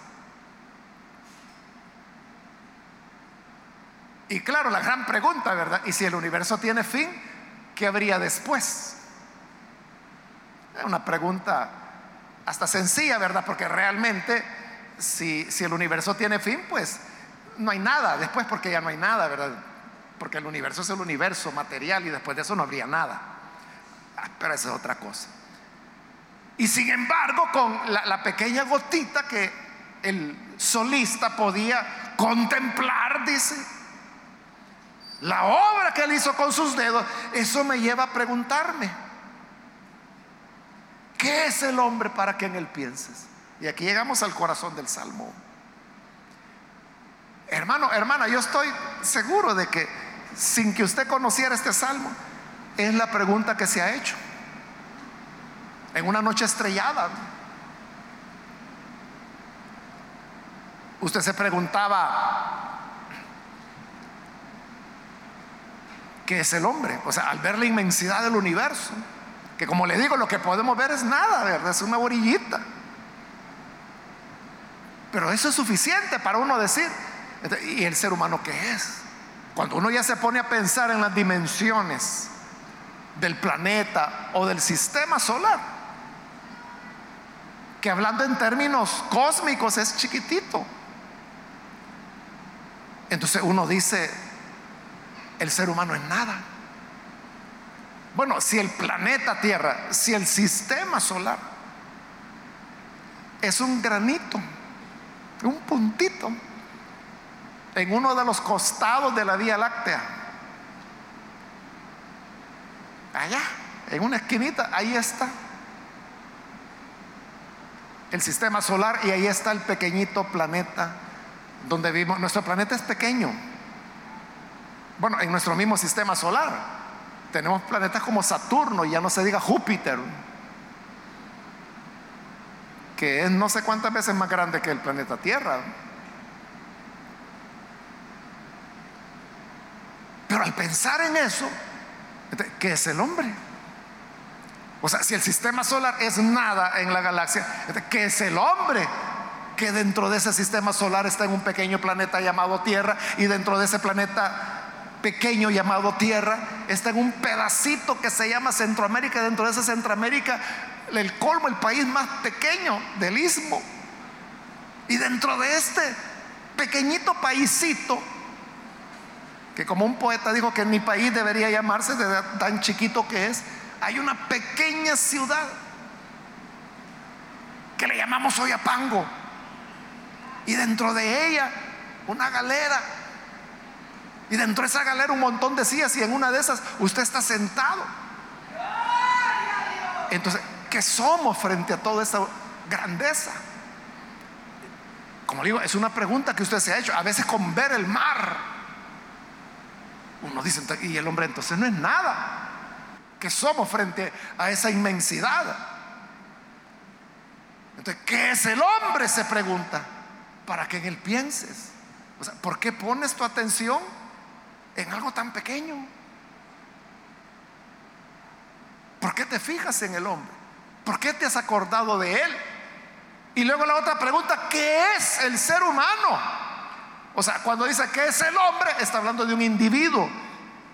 Y claro, la gran pregunta, ¿verdad? ¿Y si el universo tiene fin, qué habría después? Es una pregunta hasta sencilla, ¿verdad? Porque realmente si, si el universo tiene fin, pues no hay nada después porque ya no hay nada, ¿verdad? Porque el universo es el universo material y después de eso no habría nada. Ah, pero esa es otra cosa. Y sin embargo, con la, pequeña gotita que el solista podía contemplar, dice, la obra que él hizo con sus dedos, eso me lleva a preguntarme, ¿Qué es el hombre para que en él pienses? Y aquí llegamos al corazón del Salmo. Hermano, hermana, yo estoy seguro de que sin que usted conociera este salmo, es la pregunta que se ha hecho. En una noche estrellada, usted se preguntaba, ¿qué es el hombre? O sea, al ver la inmensidad del universo, que como le digo, lo que podemos ver es nada, ¿verdad? Es una orillita. Pero eso es suficiente para uno decir, ¿y el ser humano qué es? Cuando uno ya se pone a pensar en las dimensiones del planeta o del sistema solar, que hablando en términos cósmicos es chiquitito. Entonces uno dice, el ser humano es nada. Bueno, si el planeta Tierra, si el sistema solar es un granito, un puntito en uno de los costados de la Vía Láctea, allá, en una esquinita, ahí está el sistema solar y ahí está el pequeñito planeta donde vivimos. Nuestro planeta es pequeño. Bueno, en nuestro mismo sistema solar tenemos planetas como Saturno y ya no se diga Júpiter, que es no sé cuántas veces más grande que el planeta Tierra. Pero al pensar en eso, ¿qué es el hombre? O sea, si el sistema solar es nada en la galaxia, ¿qué es el hombre? Que dentro de ese sistema solar está en un pequeño planeta llamado Tierra y dentro de ese planeta pequeño llamado Tierra está en un pedacito que se llama Centroamérica. Dentro de esa Centroamérica, el colmo, el país más pequeño del istmo. Y dentro de este pequeñito paísito, que como un poeta dijo que mi país debería llamarse tan chiquito que es, hay una pequeña ciudad que le llamamos Oyapango. Y dentro de ella una galera. Y dentro de esa galera un montón de sillas y en una de esas usted está sentado. Entonces, ¿qué somos frente a toda esa grandeza? Como digo, es una pregunta que usted se ha hecho. A veces con ver el mar, uno dice, y el hombre entonces no es nada que somos frente a esa inmensidad. Entonces, ¿qué es el hombre? Se pregunta, para que en él pienses. O sea, ¿por qué pones tu atención en algo tan pequeño? ¿Por qué te fijas en el hombre? ¿Por qué te has acordado de él? Y luego la otra pregunta, ¿qué es el ser humano? O sea, cuando dice que es el hombre, está hablando de un individuo.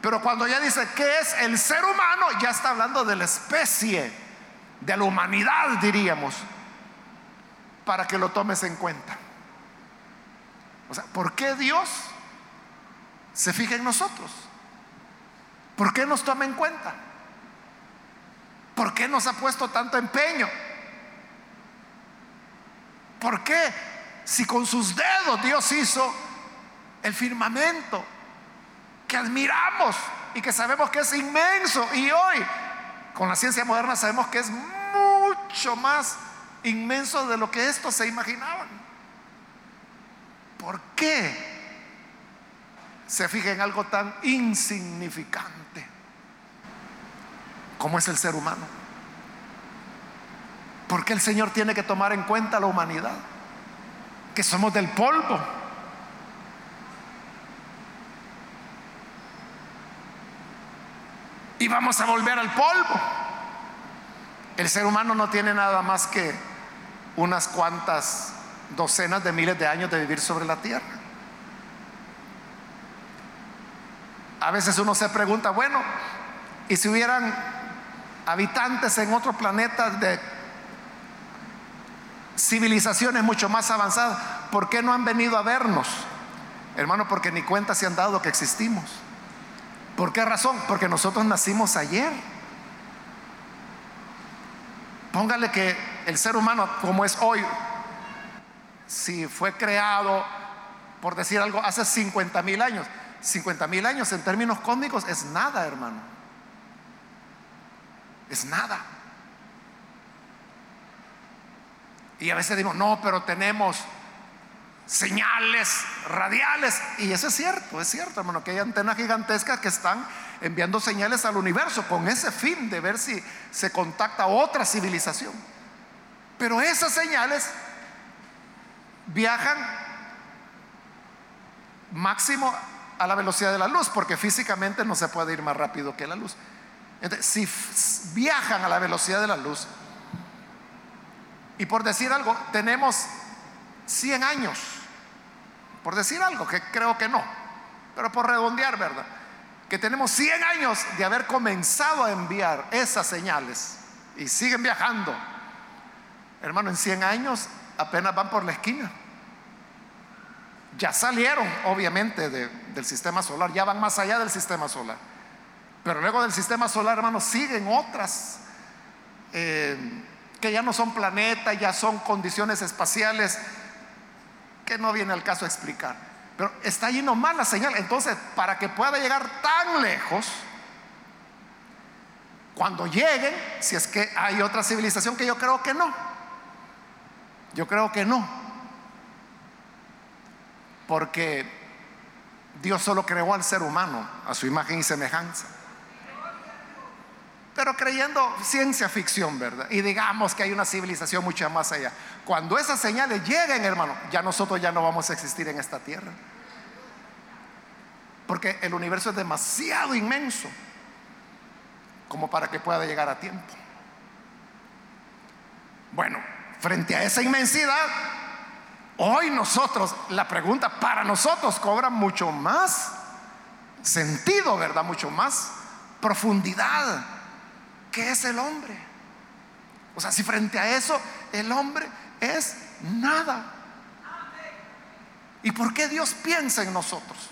Pero cuando ya dice que es el ser humano, ya está hablando de la especie, de la humanidad, diríamos, para que lo tomes en cuenta. O sea, ¿por qué Dios se fija en nosotros? ¿Por qué nos toma en cuenta? ¿Por qué nos ha puesto tanto empeño? ¿Por qué si con sus dedos Dios hizo el firmamento, que admiramos y que sabemos que es inmenso. Y hoy, con la ciencia moderna, sabemos que es mucho más inmenso de lo que estos se imaginaban. ¿Por qué se fija en algo tan insignificante como es el ser humano? ¿Por qué el Señor tiene que tomar en cuenta la humanidad? Que somos del polvo y vamos a volver al polvo. El ser humano no tiene nada más que unas cuantas docenas de miles de años de vivir sobre la tierra. A veces uno se pregunta, bueno, ¿y si hubieran habitantes en otro planeta de civilizaciones mucho más avanzadas, ¿por qué no han venido a vernos? Hermano, porque ni cuenta se han dado que existimos. ¿Por qué razón? Porque nosotros nacimos ayer. Póngale que el ser humano como es hoy, si fue creado, por decir algo, hace 50 mil años, 50 mil años en términos cósmicos es nada, hermano. Es nada. Y a veces digo, no, pero tenemos señales radiales. Y eso es cierto, es cierto, hermano, que hay antenas gigantescas que están enviando señales al universo con ese fin de ver si se contacta otra civilización. Pero esas señales viajan máximo a la velocidad de la luz, porque físicamente no se puede ir más rápido que la luz. Entonces, si viajan a la velocidad de la luz, y por decir algo, tenemos 100 años, por decir algo, que creo que no, pero por redondear, ¿verdad? Que tenemos 100 años de haber comenzado a enviar esas señales y siguen viajando. Hermano, en 100 años apenas van por la esquina. Ya salieron, obviamente, del sistema solar, ya van más allá del sistema solar. Pero luego del sistema solar, hermano, siguen otras eh, que ya no son planetas, ya son condiciones espaciales que no viene al caso explicar. Pero está allí nomás la señal. Entonces, para que pueda llegar tan lejos, cuando lleguen, si es que hay otra civilización que yo creo que no, yo creo que no, porque Dios solo creó al ser humano a su imagen y semejanza. Pero creyendo ciencia ficción, ¿verdad? Y digamos que hay una civilización mucho más allá. Cuando esas señales lleguen, hermano, ya nosotros ya no vamos a existir en esta tierra. Porque el universo es demasiado inmenso como para que pueda llegar a tiempo. Bueno, frente a esa inmensidad, hoy nosotros, la pregunta para nosotros cobra mucho más sentido, ¿verdad? Mucho más profundidad. ¿Qué es el hombre? O sea, si frente a eso el hombre es nada. ¿Y por qué Dios piensa en nosotros?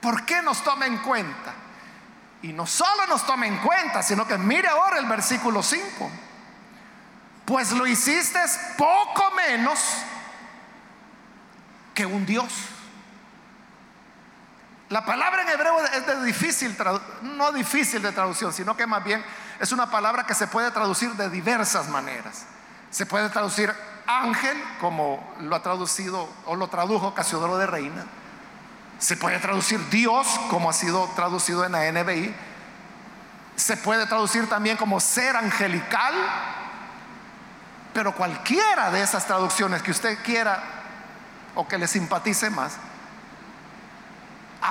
¿Por qué nos toma en cuenta? Y no solo nos toma en cuenta, sino que mire ahora el versículo 5. Pues lo hiciste poco menos que un Dios. La palabra en hebreo es de difícil, no difícil de traducción, sino que más bien es una palabra que se puede traducir de diversas maneras. Se puede traducir ángel, como lo ha traducido o lo tradujo Casiodoro de Reina. Se puede traducir Dios, como ha sido traducido en la NBI. Se puede traducir también como ser angelical. Pero cualquiera de esas traducciones que usted quiera o que le simpatice más,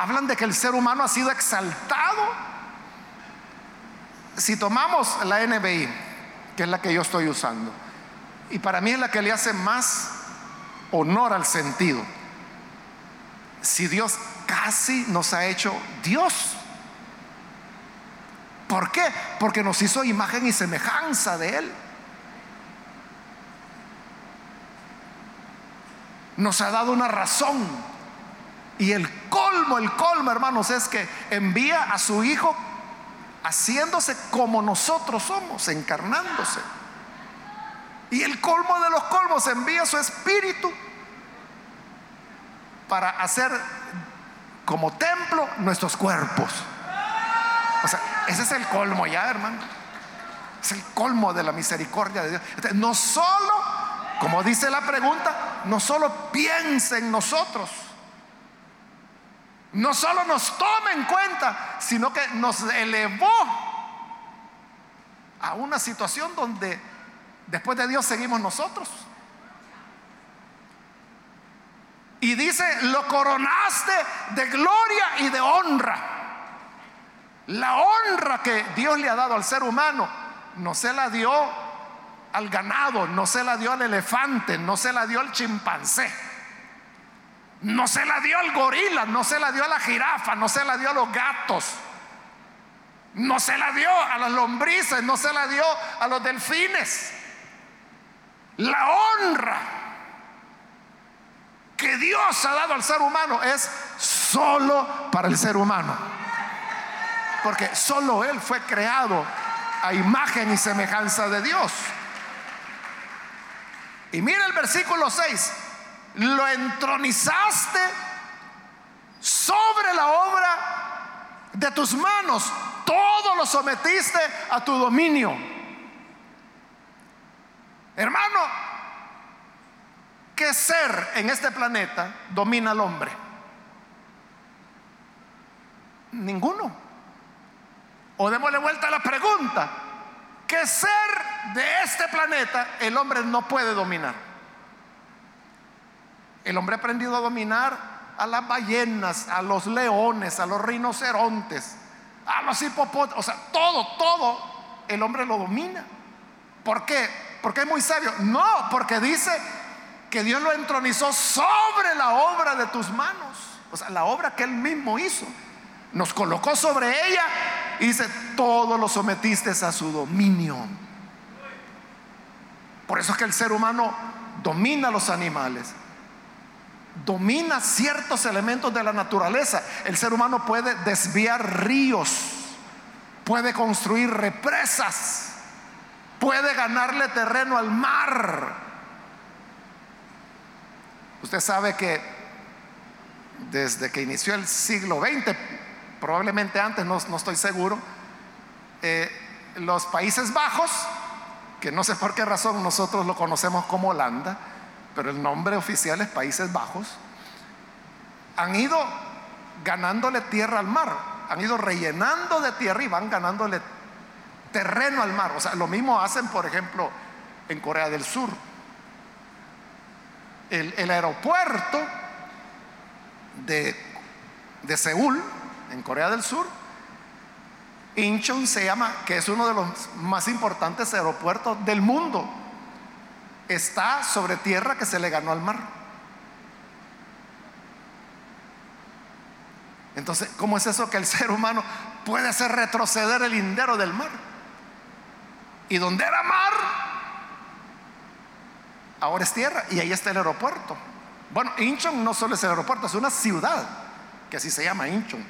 hablan de que el ser humano ha sido exaltado. Si tomamos la NBI, que es la que yo estoy usando, y para mí es la que le hace más honor al sentido, si Dios casi nos ha hecho Dios. ¿Por qué? Porque nos hizo imagen y semejanza de Él. Nos ha dado una razón y el colmo, el colmo, hermanos, es que envía a su Hijo haciéndose como nosotros somos, encarnándose. Y el colmo de los colmos envía su espíritu para hacer como templo nuestros cuerpos. O sea, ese es el colmo ya, hermano. Es el colmo de la misericordia de Dios. no solo, como dice la pregunta, no solo piensa en nosotros no solo nos toma en cuenta, sino que nos elevó a una situación donde después de Dios seguimos nosotros. Y dice, lo coronaste de gloria y de honra. La honra que Dios le ha dado al ser humano no se la dio al ganado, no se la dio al elefante, no se la dio al chimpancé no se la dio al gorila, no se la dio a la jirafa, no se la dio a los gatos, no se la dio a las lombrices, no se la dio a los delfines. La honra que Dios ha dado al ser humano es solo para el ser humano. Porque solo Él fue creado a imagen y semejanza de Dios. Y mira el versículo 6 lo entronizaste sobre la obra de tus manos, todo lo sometiste a tu dominio. Hermano, ¿qué ser en este planeta domina al hombre? Ninguno. O démosle vuelta a la pregunta, ¿qué ser de este planeta el hombre no puede dominar? El hombre ha aprendido a dominar a las ballenas, a los leones, a los rinocerontes, a los hipopótamos, o sea, todo, todo el hombre lo domina. ¿Por qué? Porque es muy sabio. No, porque dice que Dios lo entronizó sobre la obra de tus manos. O sea, la obra que Él mismo hizo. Nos colocó sobre ella y dice, todo lo sometiste a su dominio. Por eso es que el ser humano domina los animales, domina ciertos elementos de la naturaleza. El ser humano puede desviar ríos, puede construir represas, puede ganarle terreno al mar. Usted sabe que desde que inició el siglo XX, probablemente antes, no, estoy seguro, eh, los Países Bajos, que no sé por qué razón nosotros lo conocemos como Holanda, pero el nombre oficial es Países Bajos, han ido ganándole tierra al mar, han ido rellenando de tierra y van ganándole terreno al mar. O sea, lo mismo hacen, por ejemplo, en Corea del Sur. El, aeropuerto de, de Seúl, en Corea del Sur, Incheon se llama, que es uno de los más importantes aeropuertos del mundo. Está sobre tierra que se le ganó al mar. Entonces, ¿cómo es eso que el ser humano puede hacer retroceder el lindero del mar? Y donde era mar, ahora es tierra y ahí está el aeropuerto. Bueno, Incheon no solo es el aeropuerto, es una ciudad que así se llama Incheon.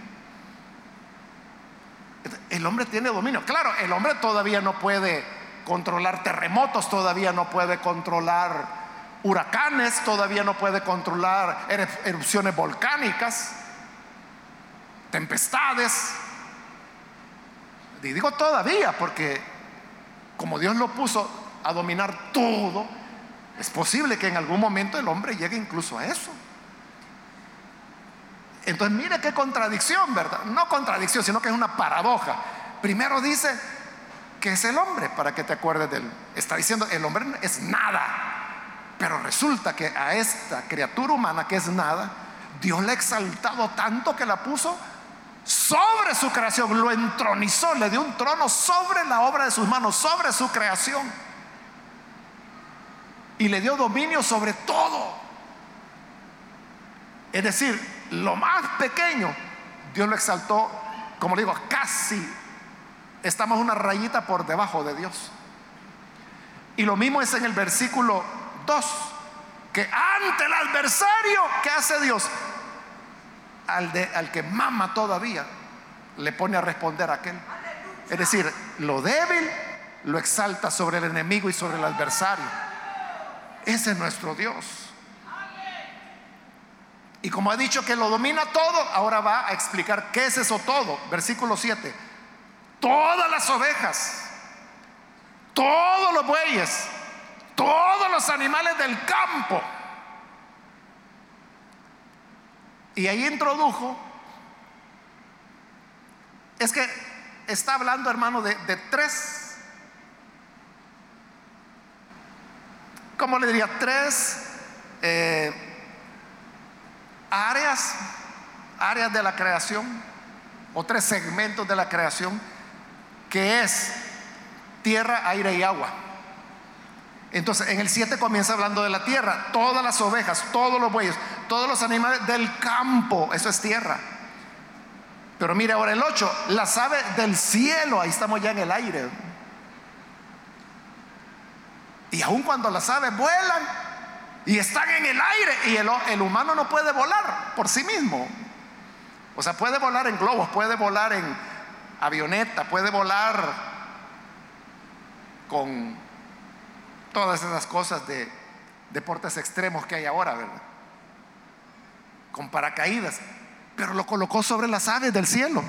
El hombre tiene dominio. Claro, el hombre todavía no puede controlar terremotos, todavía no puede controlar huracanes, todavía no puede controlar erupciones volcánicas, tempestades. Y digo todavía porque como Dios lo puso a dominar todo, es posible que en algún momento el hombre llegue incluso a eso. Entonces mire qué contradicción, ¿verdad? No contradicción, sino que es una paradoja. Primero dice que es el hombre, para que te acuerdes de él. Está diciendo, el hombre es nada. Pero resulta que a esta criatura humana que es nada, Dios le ha exaltado tanto que la puso sobre su creación, lo entronizó, le dio un trono sobre la obra de sus manos, sobre su creación. Y le dio dominio sobre todo. Es decir, lo más pequeño, Dios lo exaltó, como le digo, casi estamos una rayita por debajo de Dios. Y lo mismo es en el versículo 2, que ante el adversario, ¿qué hace Dios? Al, de, al que mama todavía, le pone a responder a aquel. Es decir, lo débil lo exalta sobre el enemigo y sobre el adversario. Ese es nuestro Dios. Y como ha dicho que lo domina todo, ahora va a explicar qué es eso todo. Versículo 7. Todas las ovejas, todos los bueyes, todos los animales del campo. Y ahí introdujo, es que está hablando hermano de, tres, ¿cómo le diría? Tres eh, áreas, áreas de la creación, o tres segmentos de la creación, que es tierra, aire y agua. Entonces, en el 7 comienza hablando de la tierra, todas las ovejas, todos los bueyes, todos los animales del campo, eso es tierra. Pero mire ahora el 8, las aves del cielo, ahí estamos ya en el aire. Y aun cuando las aves vuelan, y están en el aire y el, humano no puede volar por sí mismo. O sea, puede volar en globos, puede volar en avioneta, puede volar con todas esas cosas de deportes extremos que hay ahora, ¿verdad? Con paracaídas. Pero lo colocó sobre las aves del cielo.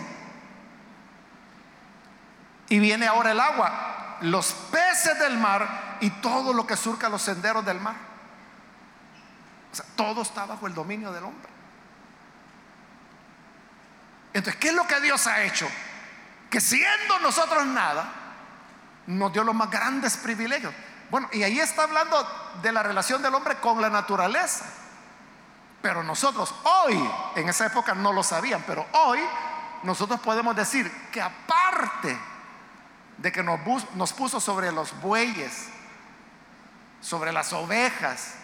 Y viene ahora el agua, los peces del mar y todo lo que surca los senderos del mar todo está bajo el dominio del hombre. Entonces, ¿qué es lo que Dios ha hecho? Siendo nosotros nada, nos dio los más grandes privilegios. Bueno, y ahí está hablando de la relación del hombre con la naturaleza. Pero nosotros hoy, en esa época no lo sabían, pero hoy nosotros podemos decir que aparte de que nos puso sobre los bueyes, sobre las ovejas,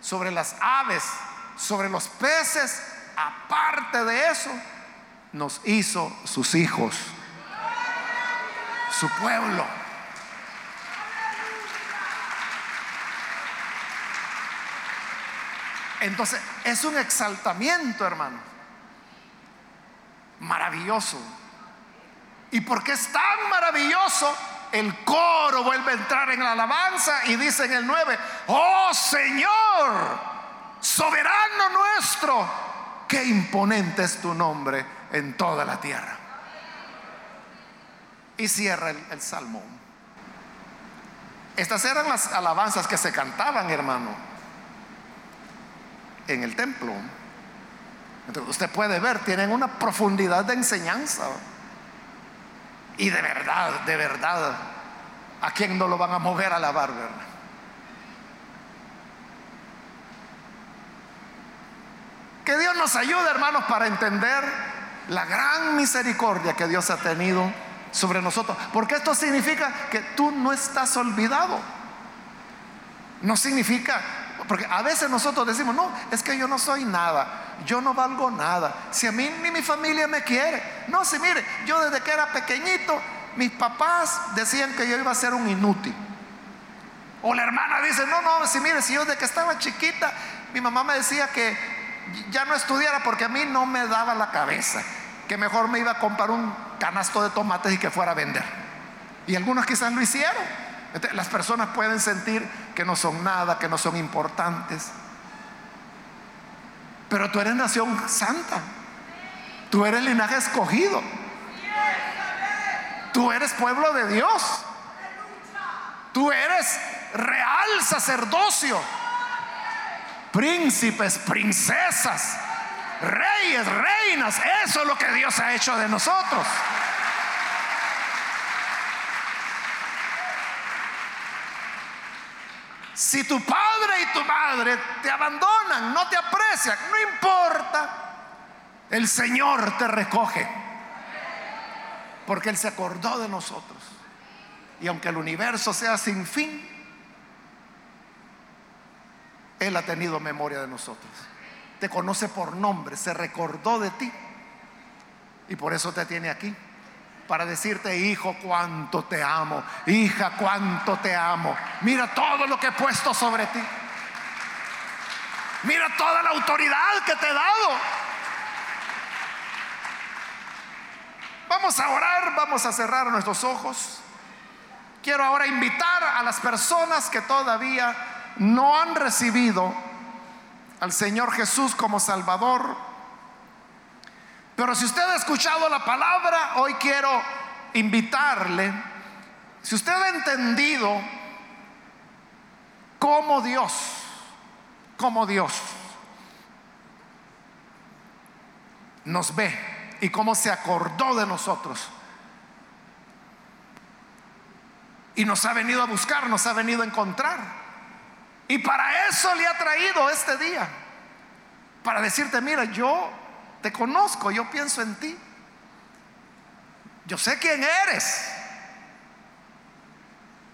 sobre las aves, sobre los peces, aparte de eso, nos hizo sus hijos, su pueblo. Entonces, es un exaltamiento, hermano. Maravilloso. ¿Y porque es tan maravilloso? El coro vuelve a entrar en la alabanza y dice en el 9, oh Señor, soberano nuestro, qué imponente es tu nombre en toda la tierra. Y cierra el, el salmo. Estas eran las alabanzas que se cantaban, hermano en el templo. Usted puede ver, tienen una profundidad de enseñanza. Y de verdad, de verdad, ¿a quién no lo van a mover a la verdad? Que Dios nos ayude, hermanos, para entender la gran misericordia que Dios ha tenido sobre nosotros. Porque esto significa que tú no estás olvidado. No significa porque a veces nosotros decimos, no, es que yo no soy nada, yo no valgo nada. Si a mí ni mi familia me quiere. No, si mire, yo desde que era pequeñito, mis papás decían que yo iba a ser un inútil. O la hermana dice, no, no, si mire, si yo desde que estaba chiquita, mi mamá me decía que ya no estudiara porque a mí no me daba la cabeza, que mejor me iba a comprar un canasto de tomates y que fuera a vender. Y algunos quizás lo hicieron. Las personas pueden sentir que no son nada, que no son importantes. Pero tú eres nación santa. Tú eres linaje escogido. Tú eres pueblo de Dios. Tú eres real sacerdocio. Príncipes, princesas, reyes, reinas. Eso es lo que Dios ha hecho de nosotros. Si tu padre y tu madre te abandonan, no te aprecian, no importa, el Señor te recoge. Porque Él se acordó de nosotros. Y aunque el universo sea sin fin, Él ha tenido memoria de nosotros. Te conoce por nombre, se recordó de ti. Y por eso te tiene aquí para decirte, hijo, cuánto te amo, hija, cuánto te amo. Mira todo lo que he puesto sobre ti. Mira toda la autoridad que te he dado. Vamos a orar, vamos a cerrar nuestros ojos. Quiero ahora invitar a las personas que todavía no han recibido al Señor Jesús como Salvador pero si usted ha escuchado la palabra, hoy quiero invitarle, si usted ha entendido cómo Dios, cómo Dios nos ve y cómo se acordó de nosotros. Y nos ha venido a buscar, nos ha venido a encontrar. Y para eso le ha traído este día. Para decirte, mira, yo te conozco, yo pienso en ti. Yo sé quién eres.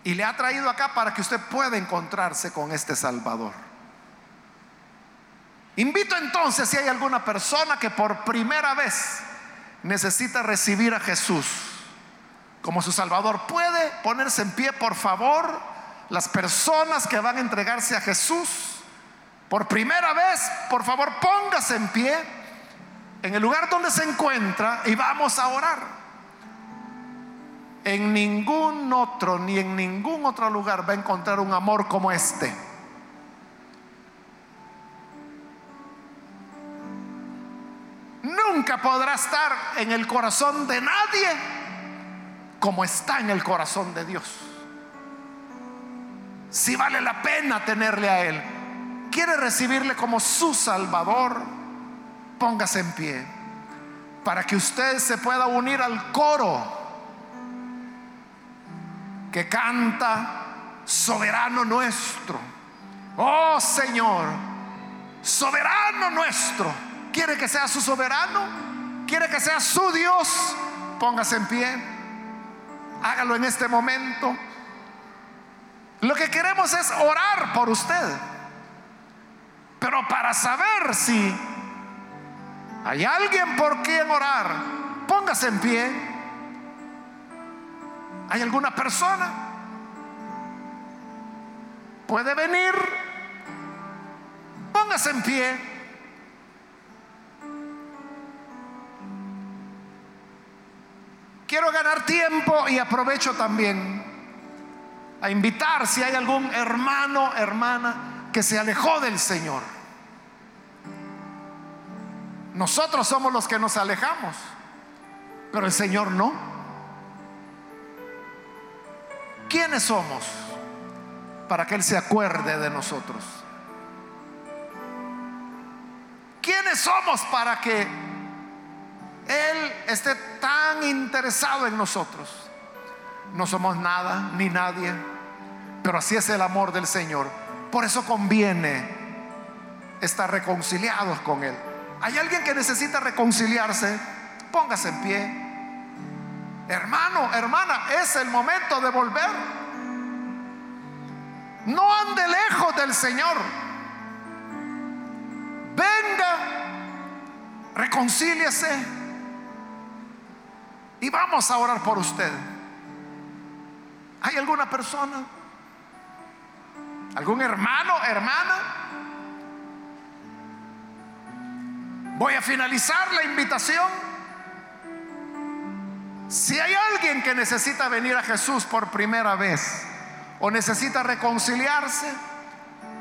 Y le ha traído acá para que usted pueda encontrarse con este Salvador. Invito entonces si hay alguna persona que por primera vez necesita recibir a Jesús como su Salvador, puede ponerse en pie, por favor. Las personas que van a entregarse a Jesús por primera vez, por favor, póngase en pie en el lugar donde se encuentra y vamos a orar. En ningún otro, ni en ningún otro lugar va a encontrar un amor como este. Nunca podrá estar en el corazón de nadie como está en el corazón de Dios. Si vale la pena tenerle a Él, quiere recibirle como su Salvador Póngase en pie para que usted se pueda unir al coro que canta soberano nuestro. Oh Señor, soberano nuestro. ¿Quiere que sea su soberano? ¿Quiere que sea su Dios? Póngase en pie. Hágalo en este momento. Lo que queremos es orar por usted. Pero para saber si hay alguien por quien orar, póngase en pie. ¿Hay alguna persona? ¿Puede venir? Póngase en pie. Quiero ganar tiempo y aprovecho también a invitar si hay algún hermano, hermana que se alejó del Señor. Nosotros somos los que nos alejamos, pero el Señor no. ¿Quiénes somos para que Él se acuerde de nosotros? ¿Quiénes somos para que Él esté tan interesado en nosotros? No somos nada ni nadie, pero así es el amor del Señor. Por eso conviene estar reconciliados con Él. ¿Hay alguien que necesita reconciliarse? Póngase en pie. Hermano, hermana, es el momento de volver. No ande lejos del Señor. Venga, reconcíliese y vamos a orar por usted. ¿Hay alguna persona? ¿Algún hermano, hermana? Voy a finalizar la invitación. Si hay alguien que necesita venir a Jesús por primera vez o necesita reconciliarse,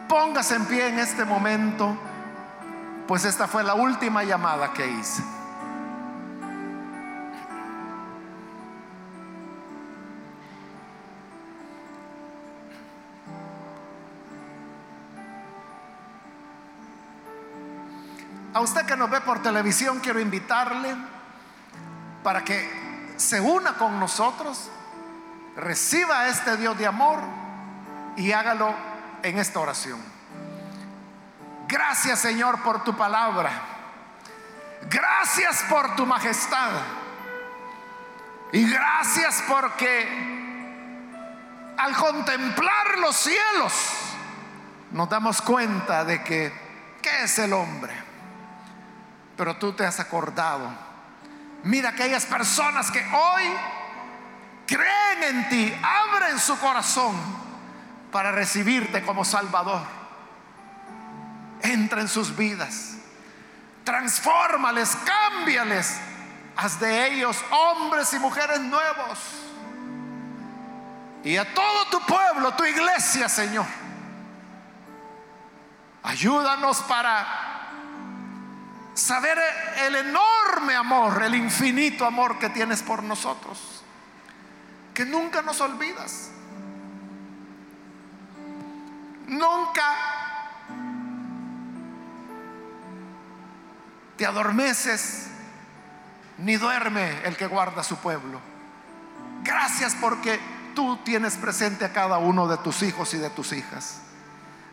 póngase en pie en este momento pues esta fue la última llamada que hice. A usted que nos ve por televisión, quiero invitarle para que se una con nosotros, reciba a este Dios de amor y hágalo en esta oración. Gracias Señor por tu palabra. Gracias por tu majestad. Y gracias porque al contemplar los cielos nos damos cuenta de que, ¿qué es el hombre? Pero tú te has acordado. Mira aquellas personas que hoy creen en ti, abren su corazón para recibirte como Salvador entra en sus vidas. Transfórmales, cámbiales. Haz de ellos hombres y mujeres nuevos. Y a todo tu pueblo, tu iglesia, Señor. Ayúdanos para saber el enorme amor, el infinito amor que tienes por nosotros. Que nunca nos olvidas. Nunca te adormeces, ni duerme el que guarda su pueblo. Gracias porque tú tienes presente a cada uno de tus hijos y de tus hijas.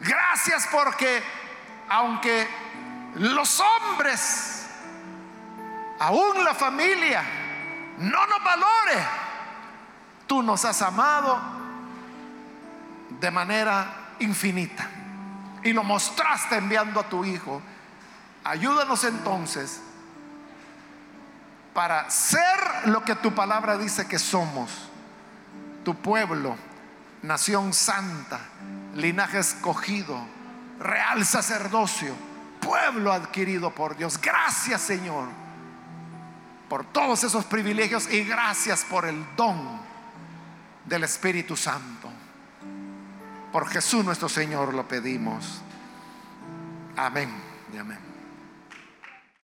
Gracias porque aunque los hombres, aún la familia, no nos valore, tú nos has amado de manera infinita. Y lo mostraste enviando a tu Hijo. Ayúdanos entonces para ser lo que tu palabra dice que somos, tu pueblo, nación santa, linaje escogido, real sacerdocio, pueblo adquirido por Dios. Gracias Señor por todos esos privilegios y gracias por el don del Espíritu Santo. Por Jesús nuestro Señor lo pedimos. Amén y amén.